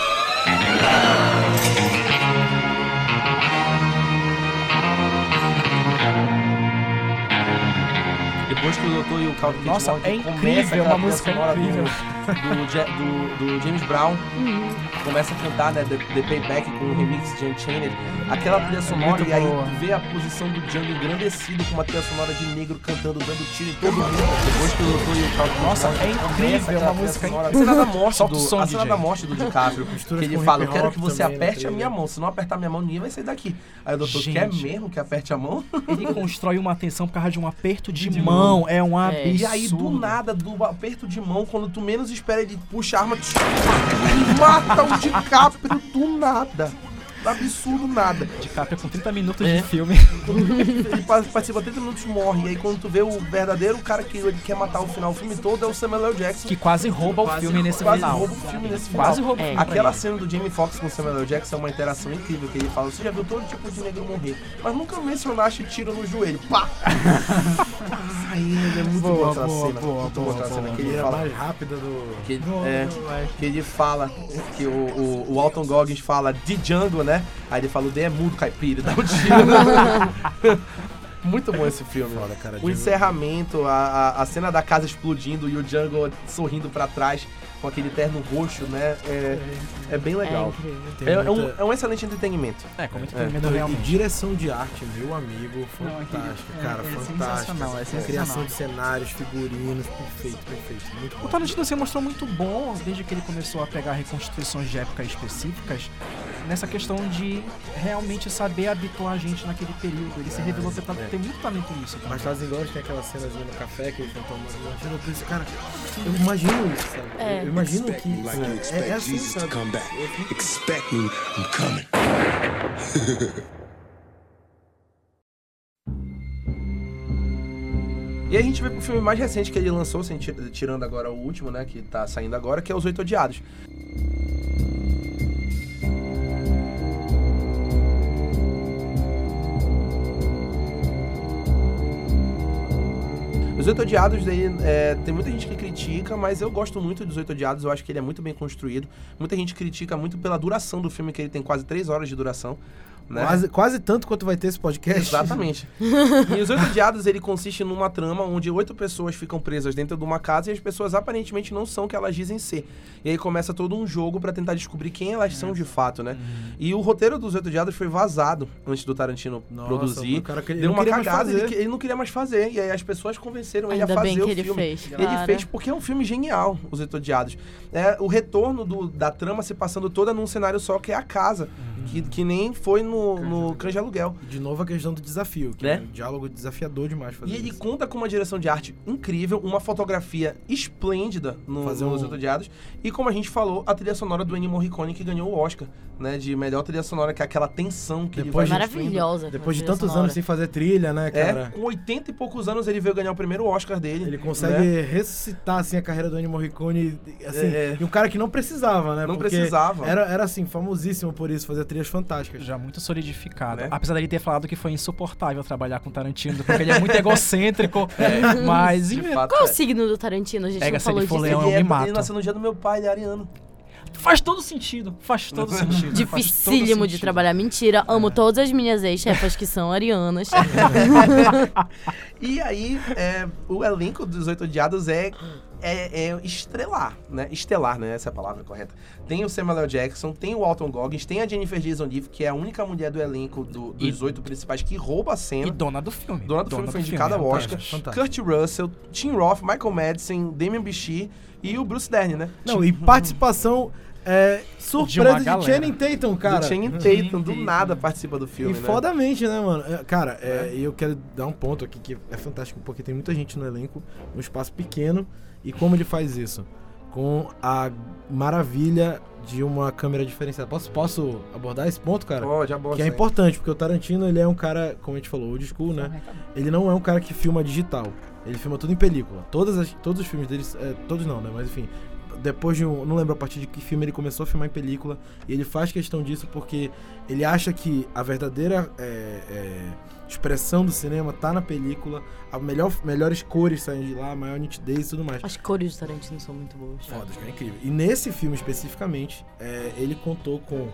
Depois que o doutor e o Calvin Nossa, é incrível, uma música incrível. Do, do- do James Brown. Uhum. Começa a cantar, né, The, The Payback com o remix de Unchained. Aquela trilha sonora Muito e aí vê a posição do Django engrandecido com uma trilha sonora de negro cantando, dando tiro em todo mundo. Depois que o doutor e o Calvin Nossa, morrem, é incrível, uma música sonora. A incrível. cena da morte Solta do, som, a cena DJ. da morte do DiCaprio, que ele fala, eu quero que você na aperte a minha mão. Se não apertar minha mão, ninguém vai sair daqui. Aí o doutor, Gente. quer mesmo que aperte a mão? Ele constrói uma tensão por causa de um aperto de, mão. É um É. absurdo. E aí, do nada, do aperto de mão, quando tu menos espera, ele puxa a arma e mata o DiCaprio do nada. Do absurdo nada. DiCaprio com 30 minutos É. de filme. Ele pa- participa 30 minutos morre. E aí quando tu vê o verdadeiro cara que ele quer matar o final o filme todo é o Samuel L. Jackson. Que quase rouba o filme nesse quase final. rouba o filme nesse final. Quase rouba É. Aquela cena do Jamie Foxx com o Samuel L. Jackson é uma interação incrível que ele fala, você já viu todo tipo de negro morrer, mas nunca mencionaste tiro no joelho. Pá! Ai, é muito boa, Boa, aquela boa, cena. boa, muito boa, aquela cena que ele é fala. mais rápida do... Que, é, que ele fala que o, o, o Alton Goggins fala de Django, né? Aí ele fala, o D é mudo, caipira, dá um tiro. Muito bom esse filme. Foda, cara. O encerramento, a, a, a cena da casa explodindo e o Django sorrindo pra trás com aquele terno roxo, né? É, é bem É legal. incrível. tem É, é um, é um excelente entretenimento. É, como É. entretenimento Não, e realmente. direção de arte, meu amigo, Não, é fantástico, que- é- cara, é fantástico. sensacional, é sensacional. Criação de cenários, figurinos, perfeito, perfeito. Muito O bom. Tarantino se mostrou muito bom desde que ele começou a pegar reconstituições de épocas específicas nessa questão de realmente saber habituar a gente naquele período. Ele se revelou ter, é. tem muito talento nisso. também. Mas Bastardos Inglórios tem aquela cenazinha no café que eles estão tomando lanche. Eu penso, cara, eu imagino isso, sabe? É. Eu imagino que Expect me like you é, expect é assim, Jesus to sabe? come back. Expect me, I'm coming. E aí a gente vê pro filme mais recente que ele lançou, ti- tirando agora o último, né? Que tá saindo agora, que é Os Oito Odiados. Os Oito Odiados, daí, é, tem muita gente que critica, mas eu gosto muito dos Oito Odiados, eu acho que ele é muito bem construído. Muita gente critica muito pela duração do filme, que ele tem quase três horas de duração. Né? Quase, quase tanto quanto vai ter esse podcast. Exatamente. e os Oito Odiados, ele consiste numa trama onde oito pessoas ficam presas dentro de uma casa e as pessoas aparentemente não são o que elas dizem ser. E aí começa todo um jogo pra tentar descobrir quem elas são de fato, né? E o roteiro dos Oito Odiados foi vazado antes do Tarantino Nossa, produzir. o cara que- ele Deu não uma queria mais cagada, ele, ele não queria mais fazer. E aí as pessoas convenceram ele Ainda a fazer bem que o ele filme. fez, E ele fez porque é um filme genial, Os Oito Odiados. É o retorno do- da trama se passando toda num cenário só, que é a casa. Que, que nem foi no, no Cães de Aluguel. De novo a questão do desafio, que Né? é um diálogo desafiador demais fazer E ele isso. conta com uma direção de arte incrível, uma fotografia esplêndida no, Fazer nos um- Odiados. E como a gente falou, a trilha sonora do Ennio Morricone que ganhou o Oscar, né? De melhor trilha sonora, que é aquela tensão que Depois ele vai. Maravilhosa. Depois de tantos trilha anos sem fazer trilha, né, É, cara? com 80 e poucos anos ele veio ganhar o primeiro Oscar dele. Ele consegue né? ressuscitar, assim, a carreira do Ennio Morricone, assim, É. e um cara que não precisava, né? Não Porque precisava. Era, era, assim, famosíssimo por isso, fazer trilhas fantásticas. Já muito solidificado. Né? Apesar dele ter falado que foi insuportável trabalhar com Tarantino, porque ele é muito egocêntrico. mas, De enfim, fato, Qual é é. o signo do Tarantino? A gente Pega não se falou ele for disso. leão, Ele, eu é, me mato. ele nasceu no dia do meu pai, ele é ariano. faz todo sentido. Faz todo sentido. faz todo Dificílimo de sentido. trabalhar. Mentira, amo todas as minhas ex-chefas que são arianas. E aí, é, o elenco dos Oito Odiados é, é, é estrelar, né? Estelar, né? Essa é a palavra correta. Tem o Samuel L. Jackson, tem o Alton Goggins, tem a Jennifer Jason Leigh, que é a única mulher do elenco do- dos oito principais que rouba a cena. E dona do filme. Dona do filme foi indicada ao Oscar. fantástico. Kurt Russell, Tim Roth, Michael Madsen, Damian Bichir e o Bruce Dern, né? Não, e participação é, surpresa de, galera. Channing Tatum, cara. do Channing Tatum, do nada participa do filme, E né? fodamente, né, mano? É, Cara, é, e eu quero dar um ponto aqui que é fantástico, porque tem muita gente no elenco, um espaço pequeno. E como ele faz isso? Com a maravilha de uma câmera diferenciada. Posso, posso abordar esse ponto, cara? Pode, aborda Que é importante, porque o Tarantino, ele é um cara, como a gente falou, old school, né? Ele não é um cara que filma digital. Ele filma tudo em película. Todas as, todos os filmes dele, é, todos não, né? Mas enfim, depois de um, não lembro a partir de que filme ele começou a filmar em película. E ele faz questão disso porque ele acha que a verdadeira é, é, expressão do cinema tá na película. A melhor, melhores cores saem de lá, a maior nitidez e tudo mais. As cores do Tarantino são muito boas. Foda, cara, é incrível. E nesse filme especificamente, é, ele contou com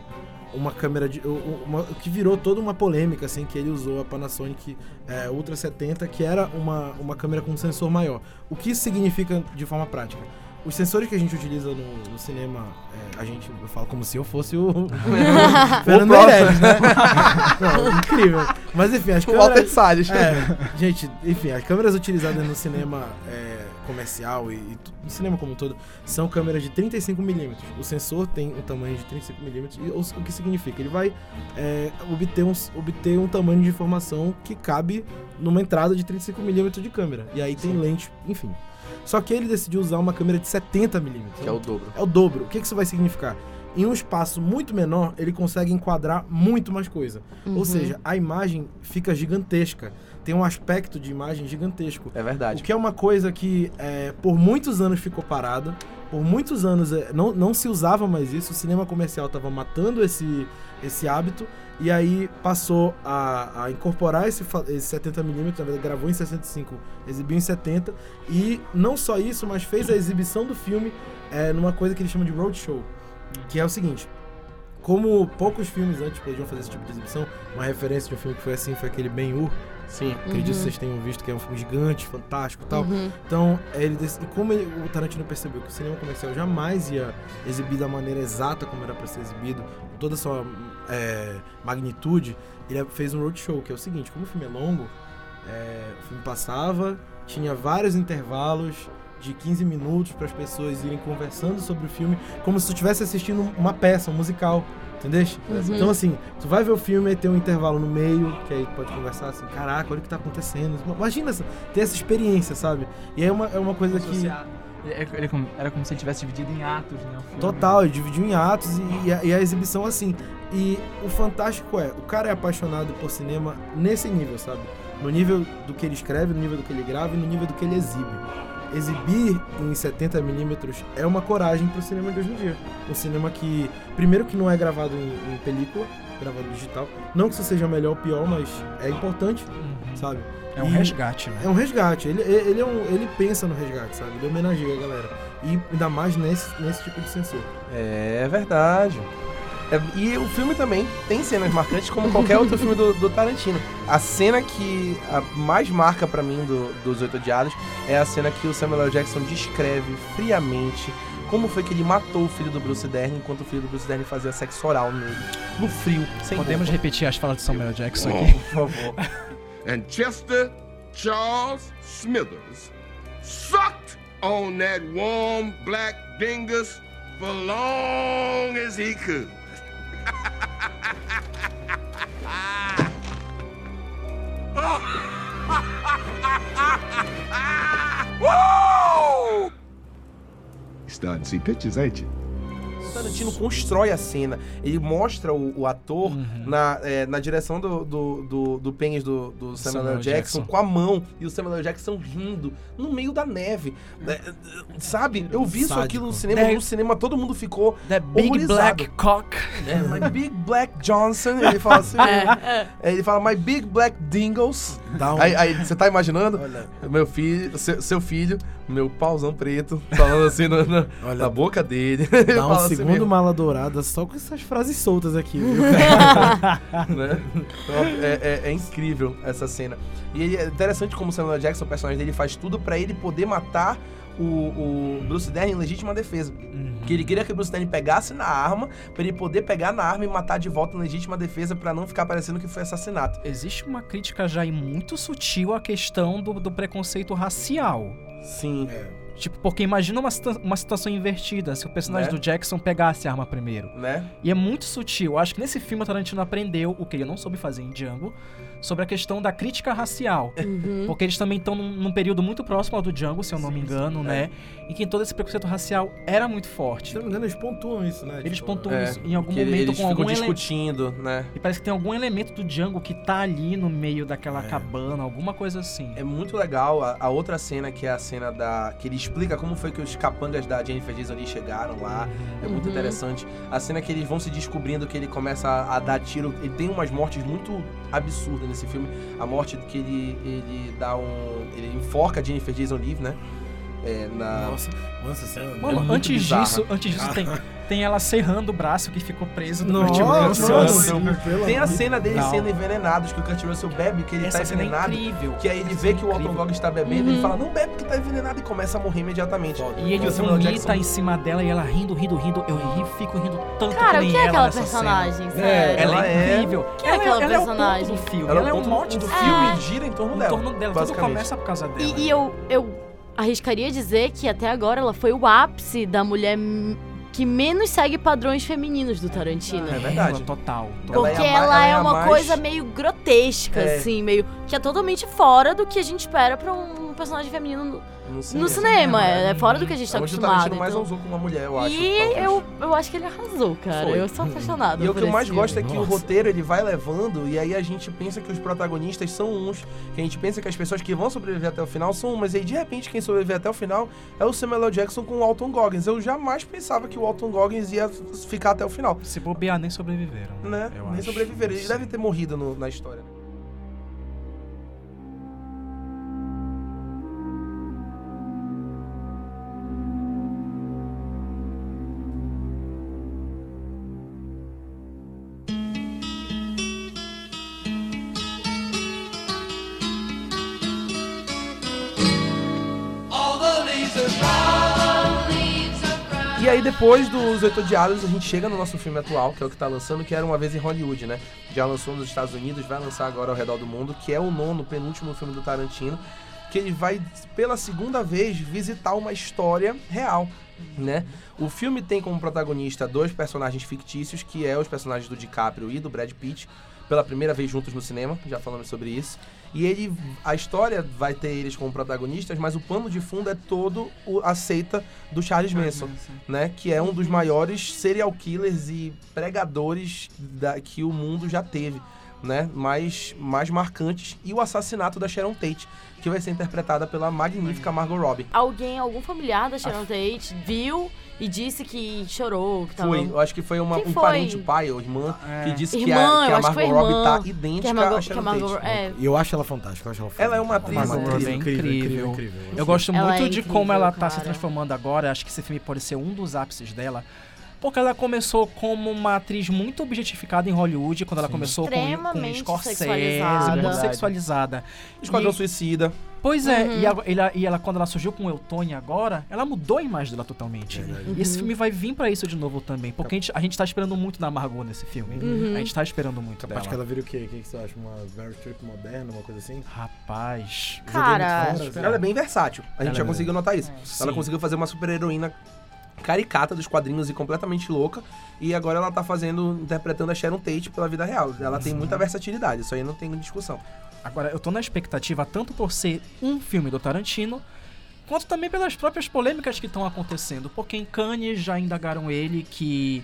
uma câmera de. Uma, que virou toda uma polêmica, assim, que ele usou a Panasonic é, Ultra 70, que era uma, uma câmera com um sensor maior. O que isso significa de forma prática? Os sensores que a gente utiliza no, no cinema, é, a gente, eu falo como se eu fosse o. Fernando Meirelles, né? Não, incrível. Mas enfim, as O Walter câmeras. Salles. É, gente, enfim, as câmeras utilizadas no cinema é, comercial e, e no cinema como um todo são câmeras de 35mm. O sensor tem um tamanho de 35mm. E o, o que significa? Ele vai é, obter, um, obter um tamanho de informação que cabe numa entrada de 35mm de câmera. E aí tem lente, enfim. Só que ele decidiu usar uma câmera de 70mm. Que é o dobro. É o dobro. O que que isso vai significar? Em um espaço muito menor, ele consegue enquadrar muito mais coisa. Uhum. Ou seja, a imagem fica gigantesca. Tem um aspecto de imagem gigantesco. É O verdade. que é uma coisa que é, por muitos anos ficou parada. Por muitos anos é, não, não se usava mais isso. O cinema comercial estava matando esse, esse hábito. E aí passou a, a incorporar esse, esse 70mm, na verdade gravou em 65, exibiu em 70. E não só isso, mas fez a exibição do filme é, numa coisa que eles chamam de roadshow. Que é o seguinte: como poucos filmes antes podiam fazer esse tipo de exibição, uma referência de um filme que foi assim foi aquele Ben-Hur. Sim. Acredito que Uhum. vocês tenham visto que é um filme gigante, fantástico e tal. Uhum. Então, ele e como ele- o Tarantino percebeu que o cinema comercial jamais ia exibir da maneira exata como era para ser exibido, com toda a sua é, magnitude, ele fez um roadshow, que é o seguinte, como o filme é longo, é, o filme passava, tinha vários intervalos de 15 minutos para as pessoas irem conversando sobre o filme, como se estivesse assistindo uma peça, um musical. Entendeu? Uhum. Então, assim, tu vai ver o filme e tem um intervalo no meio, que aí tu pode conversar assim, caraca, olha o que tá acontecendo. Imagina essa- ter essa experiência, sabe? E aí é uma, é uma coisa que. Ele- ele como- era como se ele tivesse dividido em atos, né? Total, ele dividiu em atos e, e a, e a exibição assim. E o fantástico é, o cara é apaixonado por cinema nesse nível, sabe? No nível do que ele escreve, no nível do que ele grava e no nível do que ele exibe. Exibir em 70mm é uma coragem pro cinema de hoje em dia. Um cinema que, primeiro que não é gravado em, em película, gravado digital. Não que isso seja melhor ou pior, mas é importante, sabe? É um E- resgate, né? É um resgate. Ele, ele, é um, ele pensa no resgate, sabe? Ele homenageia a galera. E ainda mais nesse, nesse tipo de censura. É verdade. É, e o filme também tem cenas marcantes como qualquer outro filme do, do Tarantino. A cena que a mais marca pra mim do- dos Oito Odiados é a cena que o Samuel L. Jackson descreve friamente como foi que ele matou o filho do Bruce Dern enquanto o filho do Bruce Dern fazia sexo oral nele. No frio, sem Podemos roupa. repetir as falas de Samuel Jackson aqui? Por favor. and Chester Charles Smithers sucked on that warm black dingus for long as he could. Woo! Starting to see pictures, ain't you? O Tarantino constrói a cena, ele mostra o, o ator Uhum. na, é, na direção do, do, do, do pênis do, do Samuel, Samuel L. Jackson, Jackson. com a mão e o Samuel L. Jackson rindo no meio da neve. É, sabe? Eu vi isso aquilo no cinema, É. no cinema todo mundo ficou. The Big horrorizado. Black Cock. É, my Big Black Johnson. Ele fala assim. É, é, Ele fala, my Big Black Dingles. Dá um. Aí, aí, você tá imaginando? Olha, Meu filho, seu, seu filho, meu pauzão preto, falando assim olha na boca dele. Ele dá um assim segundo mesmo. mala dourada só com essas frases soltas aqui, viu? né? Então, é, é- é incrível essa cena. E é interessante como o Samuel. Jackson, o personagem dele, faz tudo pra ele poder matar o, o Bruce Dern em legítima defesa. Que ele queria que o Bruce Dern pegasse na arma, pra ele poder pegar na arma e matar de volta em legítima defesa pra não ficar parecendo que foi assassinato. Existe uma crítica já e muito sutil à questão do, do preconceito racial. Sim. Tipo, porque imagina uma, situa- uma situação invertida, se o personagem Né? do Jackson pegasse a arma primeiro. Né? E é muito sutil. Eu acho que nesse filme o Tarantino aprendeu o que ele não soube fazer em Django sobre a questão da crítica racial. Uhum. Porque eles também estão num, num período muito próximo ao do Django, se eu não me Sim, engano, sim, né? Em que todo esse preconceito racial era muito Se forte. não me engano, eles pontuam isso, né? Eles Tipo, pontuam É, isso em algum ele- momento eles com ficam algum ele... discutindo, né? E parece que tem algum elemento do Django que tá ali no meio daquela É. cabana, alguma coisa assim. É muito legal a, a outra cena, que é a cena da. que ele explica como foi que os capangas da Jennifer Jason Lee chegaram lá. É muito Uhum. interessante. A cena que eles vão se descobrindo que ele começa a, a dar tiro. Ele tem umas mortes muito absurdas nesse filme. A morte que ele, ele dá um. Ele enforca a Jennifer Jason Lee, né? É, na. Nossa, nossa senhora. Mano, muito antes bizarra. disso, antes disso tem, tem ela serrando o braço que ficou preso do Nossa, Kurt Russell. Tem a cena deles Não. sendo envenenados, que o Kurt Russell bebe, que ele Essa tá cena é envenenado. incrível. Que aí ele Essa vê cena que o Alton incrível. Gog está bebendo, Uhum. ele fala, não bebe que tá envenenado e começa a morrer imediatamente. E ele o Samuel vomita em cima dela e ela rindo, rindo, rindo. Eu ri, fico rindo tanto Cara, que o nem que é ela aquela nessa personagem? cena. Sério? Ela Ela é é- incrível. Quem é ela aquela ela personagem? É o ponto do filme. Ela, Ela, é um mote do filme. gira em torno Em dela. torno dela. Tudo começa por causa dela. E, eu, eu arriscaria dizer que até agora ela foi o ápice da mulher que menos segue padrões femininos do Tarantino. É verdade. Ela, total. Ela Porque é a ela, é, é a uma mais- coisa meio grotesca, É. assim, meio. que é totalmente fora do que a gente espera pra um personagem feminino no, No no cinema. cinema. É, é fora do que a gente tá onde o acostumado. Tarantino mais então- ousou com uma mulher, eu acho. E talvez. eu, eu acho que ele arrasou, cara. Foi. Eu sou apaixonada. E o que eu mais filme. gosto é que o Nossa. roteiro ele vai levando e aí a gente pensa que os protagonistas são uns, que a gente pensa que as pessoas que vão sobreviver até o final são umas, e aí de repente quem sobreviver até o final é o Samuel L. Jackson com o Alton Goggins. Eu jamais pensava que o Alton Goggins ia ficar até o final, Se bobear, nem sobreviveram. né? Eu Nem acho. sobreviveram. Ele Sim. deve ter morrido no- na história. Depois dos Oito Odiados, a gente chega no nosso filme atual, que é o que tá lançando, que era Uma Vez em Hollywood, né? Já lançou nos Estados Unidos, vai lançar agora ao redor do mundo, que é o nono, penúltimo filme do Tarantino, que ele vai, pela segunda vez, visitar uma história real, né? O filme tem como protagonista dois personagens fictícios, que é os personagens do DiCaprio e do Brad Pitt, pela primeira vez juntos no cinema, já falamos sobre isso. E ele, a história vai ter eles como protagonistas, mas o pano de fundo é todo o, a seita do Charles Manson, né? Que é um dos maiores serial killers e pregadores da, que o mundo já teve, né? Mais, mais marcantes. E o assassinato da Sharon Tate, que vai ser interpretada pela magnífica Margot Robbie. Alguém, algum familiar da Sharon Tate, viu e disse que chorou, que tava... Foi, eu acho que foi uma, Quem um foi? parente, o pai ou irmã, É. que disse que Irmã, a, que a que foi Margot Robbie irmã. tá idêntica Que a Margot, à que a Sharon Margot, Tate. é, E eu acho ela fantástica, eu acho ela fantástica. Ela é uma atriz incrível. Robbie é incrível. incrível. Eu gosto Ela muito é de incrível, como ela tá se cara. transformando agora. Acho que esse filme pode ser um dos ápices dela. Porque ela começou como uma atriz muito objetificada em Hollywood, quando ela começou com, com Scorsese, sexualizada. muito sexualizada. Esquadrão E- Suicida. Pois é, Uhum. e, agora- ela, e ela, quando ela surgiu com o Eutônia agora, ela mudou a imagem dela totalmente. E esse filme vai vir pra isso de novo também, porque a gente, a gente tá esperando muito da Margot nesse filme. Uhum. A gente tá esperando muito Capaz dela. que ela vira o quê? O que que você acha? Uma Very Trip moderna, uma coisa assim? Rapaz. Cara, Ela é bem versátil. A gente Ela já é- conseguiu notar isso. Ela Sim. conseguiu fazer uma super-heroína caricata dos quadrinhos e completamente louca. E agora ela tá fazendo, interpretando a Sharon Tate pela vida real. Ela tem muita versatilidade, isso aí não tem discussão. Agora, eu tô na expectativa tanto por ser um filme do Tarantino, quanto também pelas próprias polêmicas que estão acontecendo. Porque em Cannes já indagaram ele que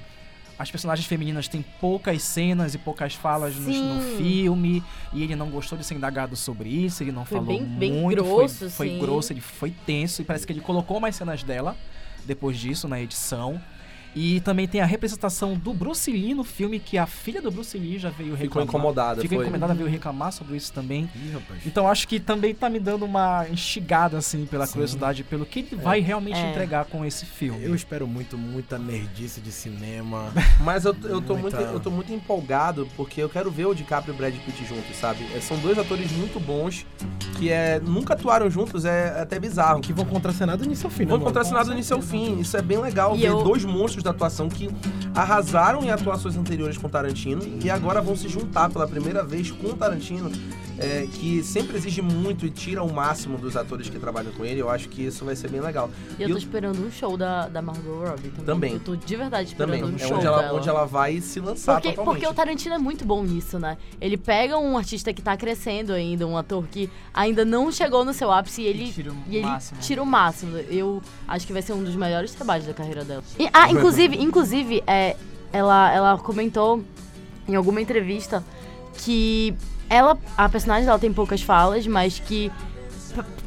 as personagens femininas têm poucas cenas e poucas falas no, no filme, e ele não gostou de ser indagado sobre isso, ele não Foi falou bem- bem muito, grosso, foi, foi grosso, ele foi tenso, e parece que ele colocou mais cenas dela depois disso na edição. E também tem a representação do Bruce Lee no filme, que a filha do Bruce Lee já veio Ficou reclamar. incomodada, Ficou foi. incomodada, veio reclamar sobre isso também. Ih, rapaz. Então acho que também tá me dando uma instigada, assim, pela curiosidade, pelo que ele vai realmente É. entregar com esse filme. Eu espero muito, muita nerdice de cinema. Mas eu, eu, tô muito, Muita- eu tô muito empolgado porque eu quero ver o DiCaprio e o Brad Pitt juntos, sabe? É, São dois atores muito bons que é, nunca atuaram juntos, é até bizarro. Que vão contracenar do início ao fim, né, Vão contracenar do início ao fim. Isso é bem legal E ver eu- dois monstros da atuação que arrasaram em atuações anteriores com Tarantino e agora vão se juntar pela primeira vez com Tarantino, é, que sempre exige muito e tira o máximo dos atores que trabalham com ele. Eu acho que isso vai ser bem legal. E eu tô esperando um show da, da Margot Robbie também. Também. Eu tô de verdade esperando Também, um é show onde ela, dela. onde ela vai se lançar Porque, totalmente. porque o Tarantino é muito bom nisso, né? Ele pega um artista que tá crescendo ainda, um ator que ainda não chegou no seu ápice e ele, E tira o e ele máximo. tira o máximo. Eu acho que vai ser um dos melhores trabalhos da carreira dela. E- ah, inclusive, inclusive é, ela, ela comentou em alguma entrevista que ela, a personagem dela tem poucas falas, mas que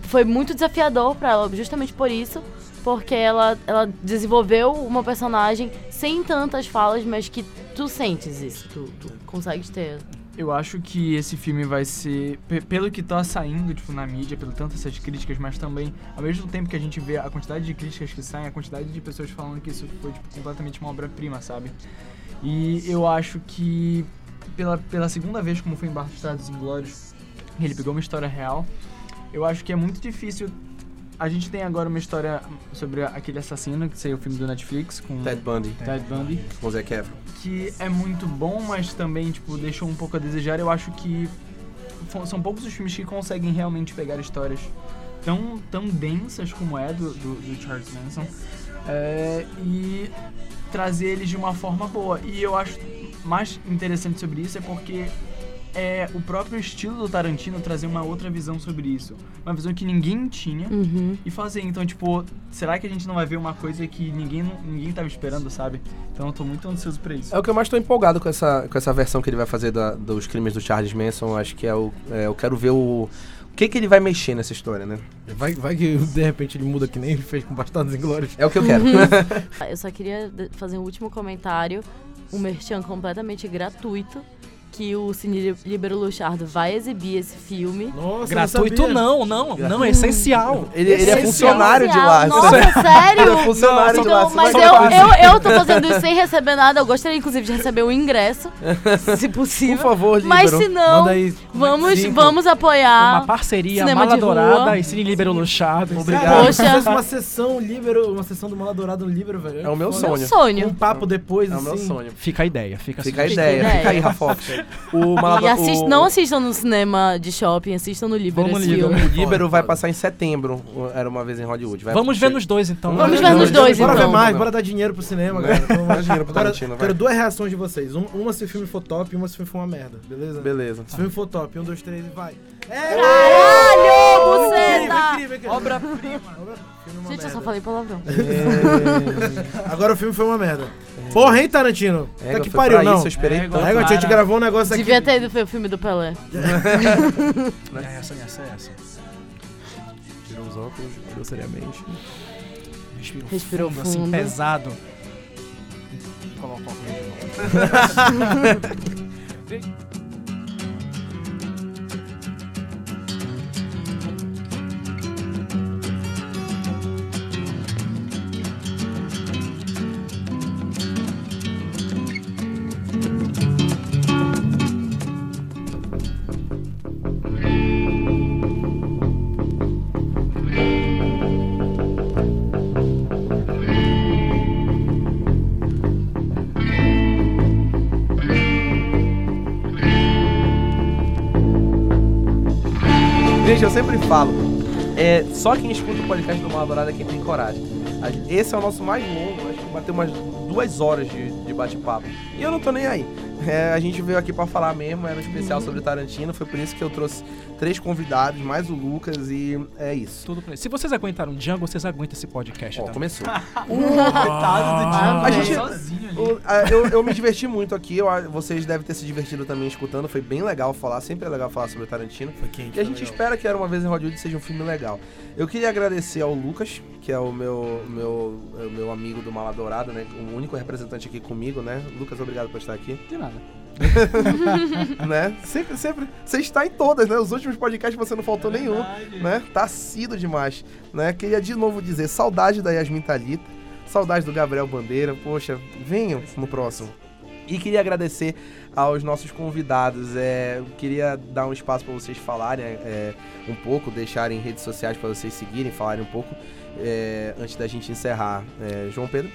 foi muito desafiador pra ela, justamente por isso, porque ela, ela desenvolveu uma personagem sem tantas falas, mas que tu sentes isso, tu, tu consegues ter. Eu acho que esse filme vai ser, pe- pelo que tá saindo, tipo, na mídia, pelo tanto essas críticas, mas também, ao mesmo tempo que a gente vê a quantidade de críticas que saem, a quantidade de pessoas falando que isso foi, tipo, completamente uma obra-prima, sabe? E eu acho que, pela, pela segunda vez, como foi em Bastardos Inglórios, ele pegou uma história real, eu acho que é muito difícil... A gente tem agora uma história sobre aquele assassino, que saiu o filme do Netflix, com Ted Bundy, Ted Bundy com o Zac Efron. que é muito bom, mas também, tipo, deixou um pouco a desejar. Eu acho que são poucos os filmes que conseguem realmente pegar histórias tão, tão densas como é do, do, do Charles Manson é, e trazer eles de uma forma boa. E eu acho mais interessante sobre isso é porque é o próprio estilo do Tarantino trazer uma outra visão sobre isso. Uma visão que ninguém tinha Uhum. e fazer. Então, tipo, será que a gente não vai ver uma coisa que ninguém, ninguém tava esperando, sabe? Então eu tô muito ansioso pra isso. É o que eu mais tô empolgado com essa, com essa versão que ele vai fazer da- dos crimes do Charles Manson. Acho que é o. é, eu quero ver o. O que, que ele vai mexer nessa história, né? Vai, vai que de repente ele muda que nem ele fez com Bastardos Inglórios. É o que eu quero. Eu só queria fazer um último comentário, um merchan completamente gratuito, que o Cine Libero Luchardo vai exibir esse filme. Nossa, Gratuito não, não, não, é essencial. Ele, ele é funcionário de lá. Nossa, sério? Ele é funcionário de lá. Então, mas eu, eu, eu tô fazendo isso sem receber nada. Eu gostaria, inclusive, de receber o ingresso, se possível. Por favor, Mas Líbero. se não, vamos, Cinco. vamos apoiar. Uma parceria Cinema Mala de Dourada e Cine Libero Luchado. Obrigado. Poxa. Uma sessão Libero, uma sessão do Mala Dourada no Libero, velho. É o meu foda. Meu sonho. sonho. Um papo depois, É o assim. meu sonho. Fica a ideia, fica, Fica a assim. ideia. ideia. Fica aí, Rafox. O E Malado- assist, o- não assistam no cinema de shopping, assistam no Libero Vamos no filme. O Líbero vai passar em setembro. Era uma vez em Hollywood. Vai Vamos ver nos dois, então. Vamos ver nos dois, Bora então. ver mais, bora dar dinheiro pro cinema, Né? galera. Vamos Dá dinheiro pro Agora, Tarantino. Quero duas reações de vocês. Um- uma se o filme for top e uma se o filme for uma merda, beleza? Beleza. Se o filme for top, um, dois, três e vai. É! Caralho, buceta! Obra-prima. É Gente, eu só falei palavrão. É. Agora o filme foi uma merda. Porra, hein, Tarantino? É, tá que pariu, não. Isso, eu esperei É, tanto. É, a gente gravou um negócio aqui. Devia ter ido ver o filme do Pelé. É essa, é essa, é essa. Tirou os óculos, olhou seriamente. Respirou, Respirou fundo, assim, fundo. pesado. Coloca o óculos de novo. Gente, eu sempre falo. É, só quem escuta o podcast do Mal Dourado é quem tem coragem. Esse é o nosso mais longo, acho que bateu umas duas horas de, de bate-papo. E eu não tô nem aí. É, a gente veio aqui pra falar mesmo, era um especial sobre Tarantino, foi por isso que eu trouxe três convidados, mais o Lucas, e é isso. Tudo pra Se vocês aguentaram Django, vocês aguentam esse podcast Ó, também. começou. Coitado do Django. A gente- sozinho ali. O- a- eu, eu me diverti muito aqui, eu vocês devem ter se divertido também escutando, foi bem legal falar, sempre é legal falar sobre Tarantino. Foi quente. E a gente legal. espera que Era Uma Vez em Hollywood seja um filme legal. Eu queria agradecer ao Lucas, que é o meu, meu, é meu amigo do Mala Dourada, né? O único representante aqui comigo, né? Lucas, obrigado por estar aqui. De nada. né? Sempre, sempre. Você está em todas, né? Os últimos podcasts você não faltou nenhum, né? Tá assíduo demais, né? Queria de novo dizer, saudade da Yasmin Talita, saudade do Gabriel Bandeira. Poxa, venham no próximo. E queria agradecer aos nossos convidados. É, queria dar um espaço para vocês falarem é, um pouco, deixarem redes sociais para vocês seguirem, falarem um pouco é, antes da gente encerrar. É, João Pedro?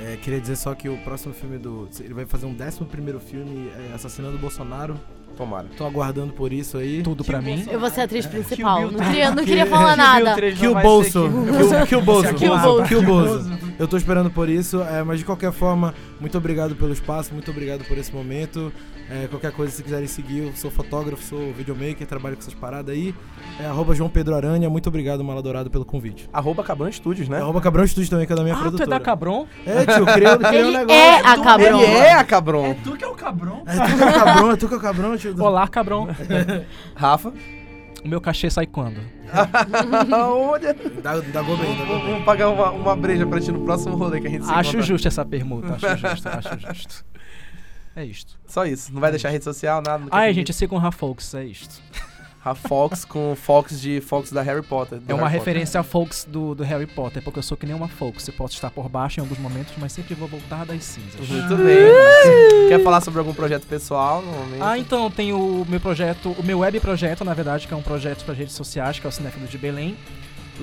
É, queria dizer só que o próximo filme do. Ele vai fazer um 11 primeiro filme é, assassinando o Bolsonaro. Tomara. Tô aguardando por isso aí. Tudo pra mim. Eu vou ser a atriz Kill principal. Não tá- queria, não queria falar nada. 3 Que não o vai bolso. ser Kill Bill. Que o- Que o bolso. Que o bolso. Que o bolso. Eu tô esperando por isso, é, mas de qualquer forma, muito obrigado pelo espaço, muito obrigado por esse momento. É, qualquer coisa, se quiserem seguir, eu sou fotógrafo, sou videomaker, trabalho com essas paradas aí. É, arroba João Pedro Aranha, muito obrigado, Mala Dourado, pelo convite. Arroba Cabran Studios, né? É, arroba Cabrão Studios também, que é da minha Ah, tu é produtora. da Cabron? É, tio, eu criei um Ele negócio. é a Cabron. Ele é a Cabron. Tu que é o cabrão. É tu que é o cabrão, é tu que é o cabrão, tio. Olá, Cabron. Rafa? O meu cachê sai quando? Olha. Dá, dá aí, dá vamos pagar uma, uma breja pra ti no próximo rolê que a gente se Acho encontra. justo essa permuta, acho justo, acho justo. É isto. Só isso. Não vai deixar rede social, nada. Ai, pedir. gente, sigam o Rafox, é isto. A Fox com Fox de Fox da Harry Potter. É uma Harry referência a Fox do, do Harry Potter, porque eu sou que nem uma Fox. Eu posso estar por baixo em alguns momentos, mas sempre vou voltar das cinzas. Potter. Muito bem. Quer falar sobre algum projeto pessoal? Normalmente? Ah, então tem o meu projeto, o meu web projeto, na verdade, que é um projeto para redes sociais, que é o Cinéfilo de Belém.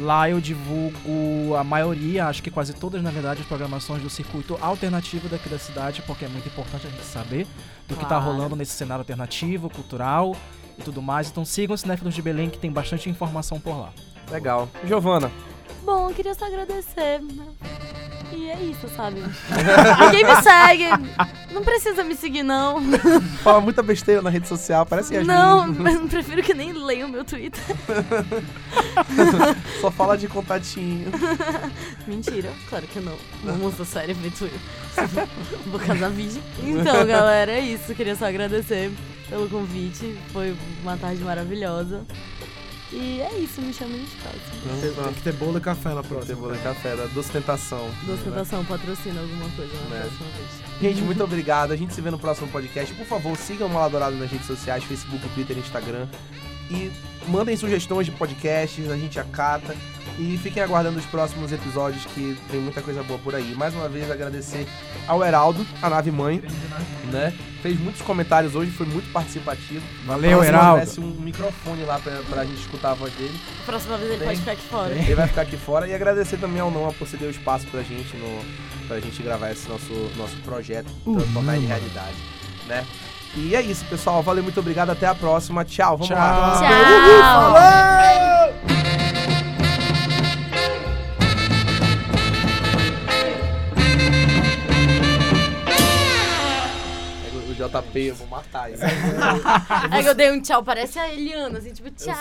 Lá eu divulgo a maioria, acho que quase todas, na verdade, as programações do circuito alternativo daqui da cidade, porque é muito importante a gente saber do que tá Claro. rolando nesse cenário alternativo, cultural e tudo mais. Então sigam o Cinéfilos de Belém, que tem bastante informação por lá. Legal. Giovana. Bom, eu queria só agradecer. E é isso, sabe? Ninguém me segue. Não precisa me seguir, não. Fala muita besteira na rede social, parece Yasmin. Não, prefiro que nem leiam o meu Twitter. Só fala de contatinho. Mentira, claro que não. Não mostra sério feito eu. Vou casar virgem. Então, galera, é isso. Queria só agradecer pelo convite. Foi uma tarde maravilhosa. E é isso, me chamem nos próximos. Tem que ter bolo e café na Tem próxima. bolo e café, da Doce Tentação. Doce Tentação, patrocina alguma coisa na Né? próxima vez. Gente, muito obrigado. A gente se vê no próximo podcast. Por favor, sigam o Maladourado nas redes sociais, Facebook, Twitter, Instagram. E mandem sugestões de podcasts, a gente acata. E fiquem aguardando os próximos episódios que tem muita coisa boa por aí. Mais uma vez agradecer ao Heraldo, a nave mãe, né? Fez muitos comentários hoje, foi muito participativo. Valeu, Se Heraldo. tivesse um microfone lá pra, pra gente escutar a voz dele. A próxima vez ele Tem. pode ficar aqui fora. Ele vai ficar aqui fora e agradecer também ao Noah por ceder o espaço pra gente no, pra gente gravar esse nosso, nosso projeto, transformar em realidade, né? E é isso, pessoal. Valeu, muito obrigado. Até a próxima. Tchau. Vamos lá. Tchau! O JP, eu vou matar ele. Aí eu dei um tchau, parece a Eliana, assim, tipo, tchau.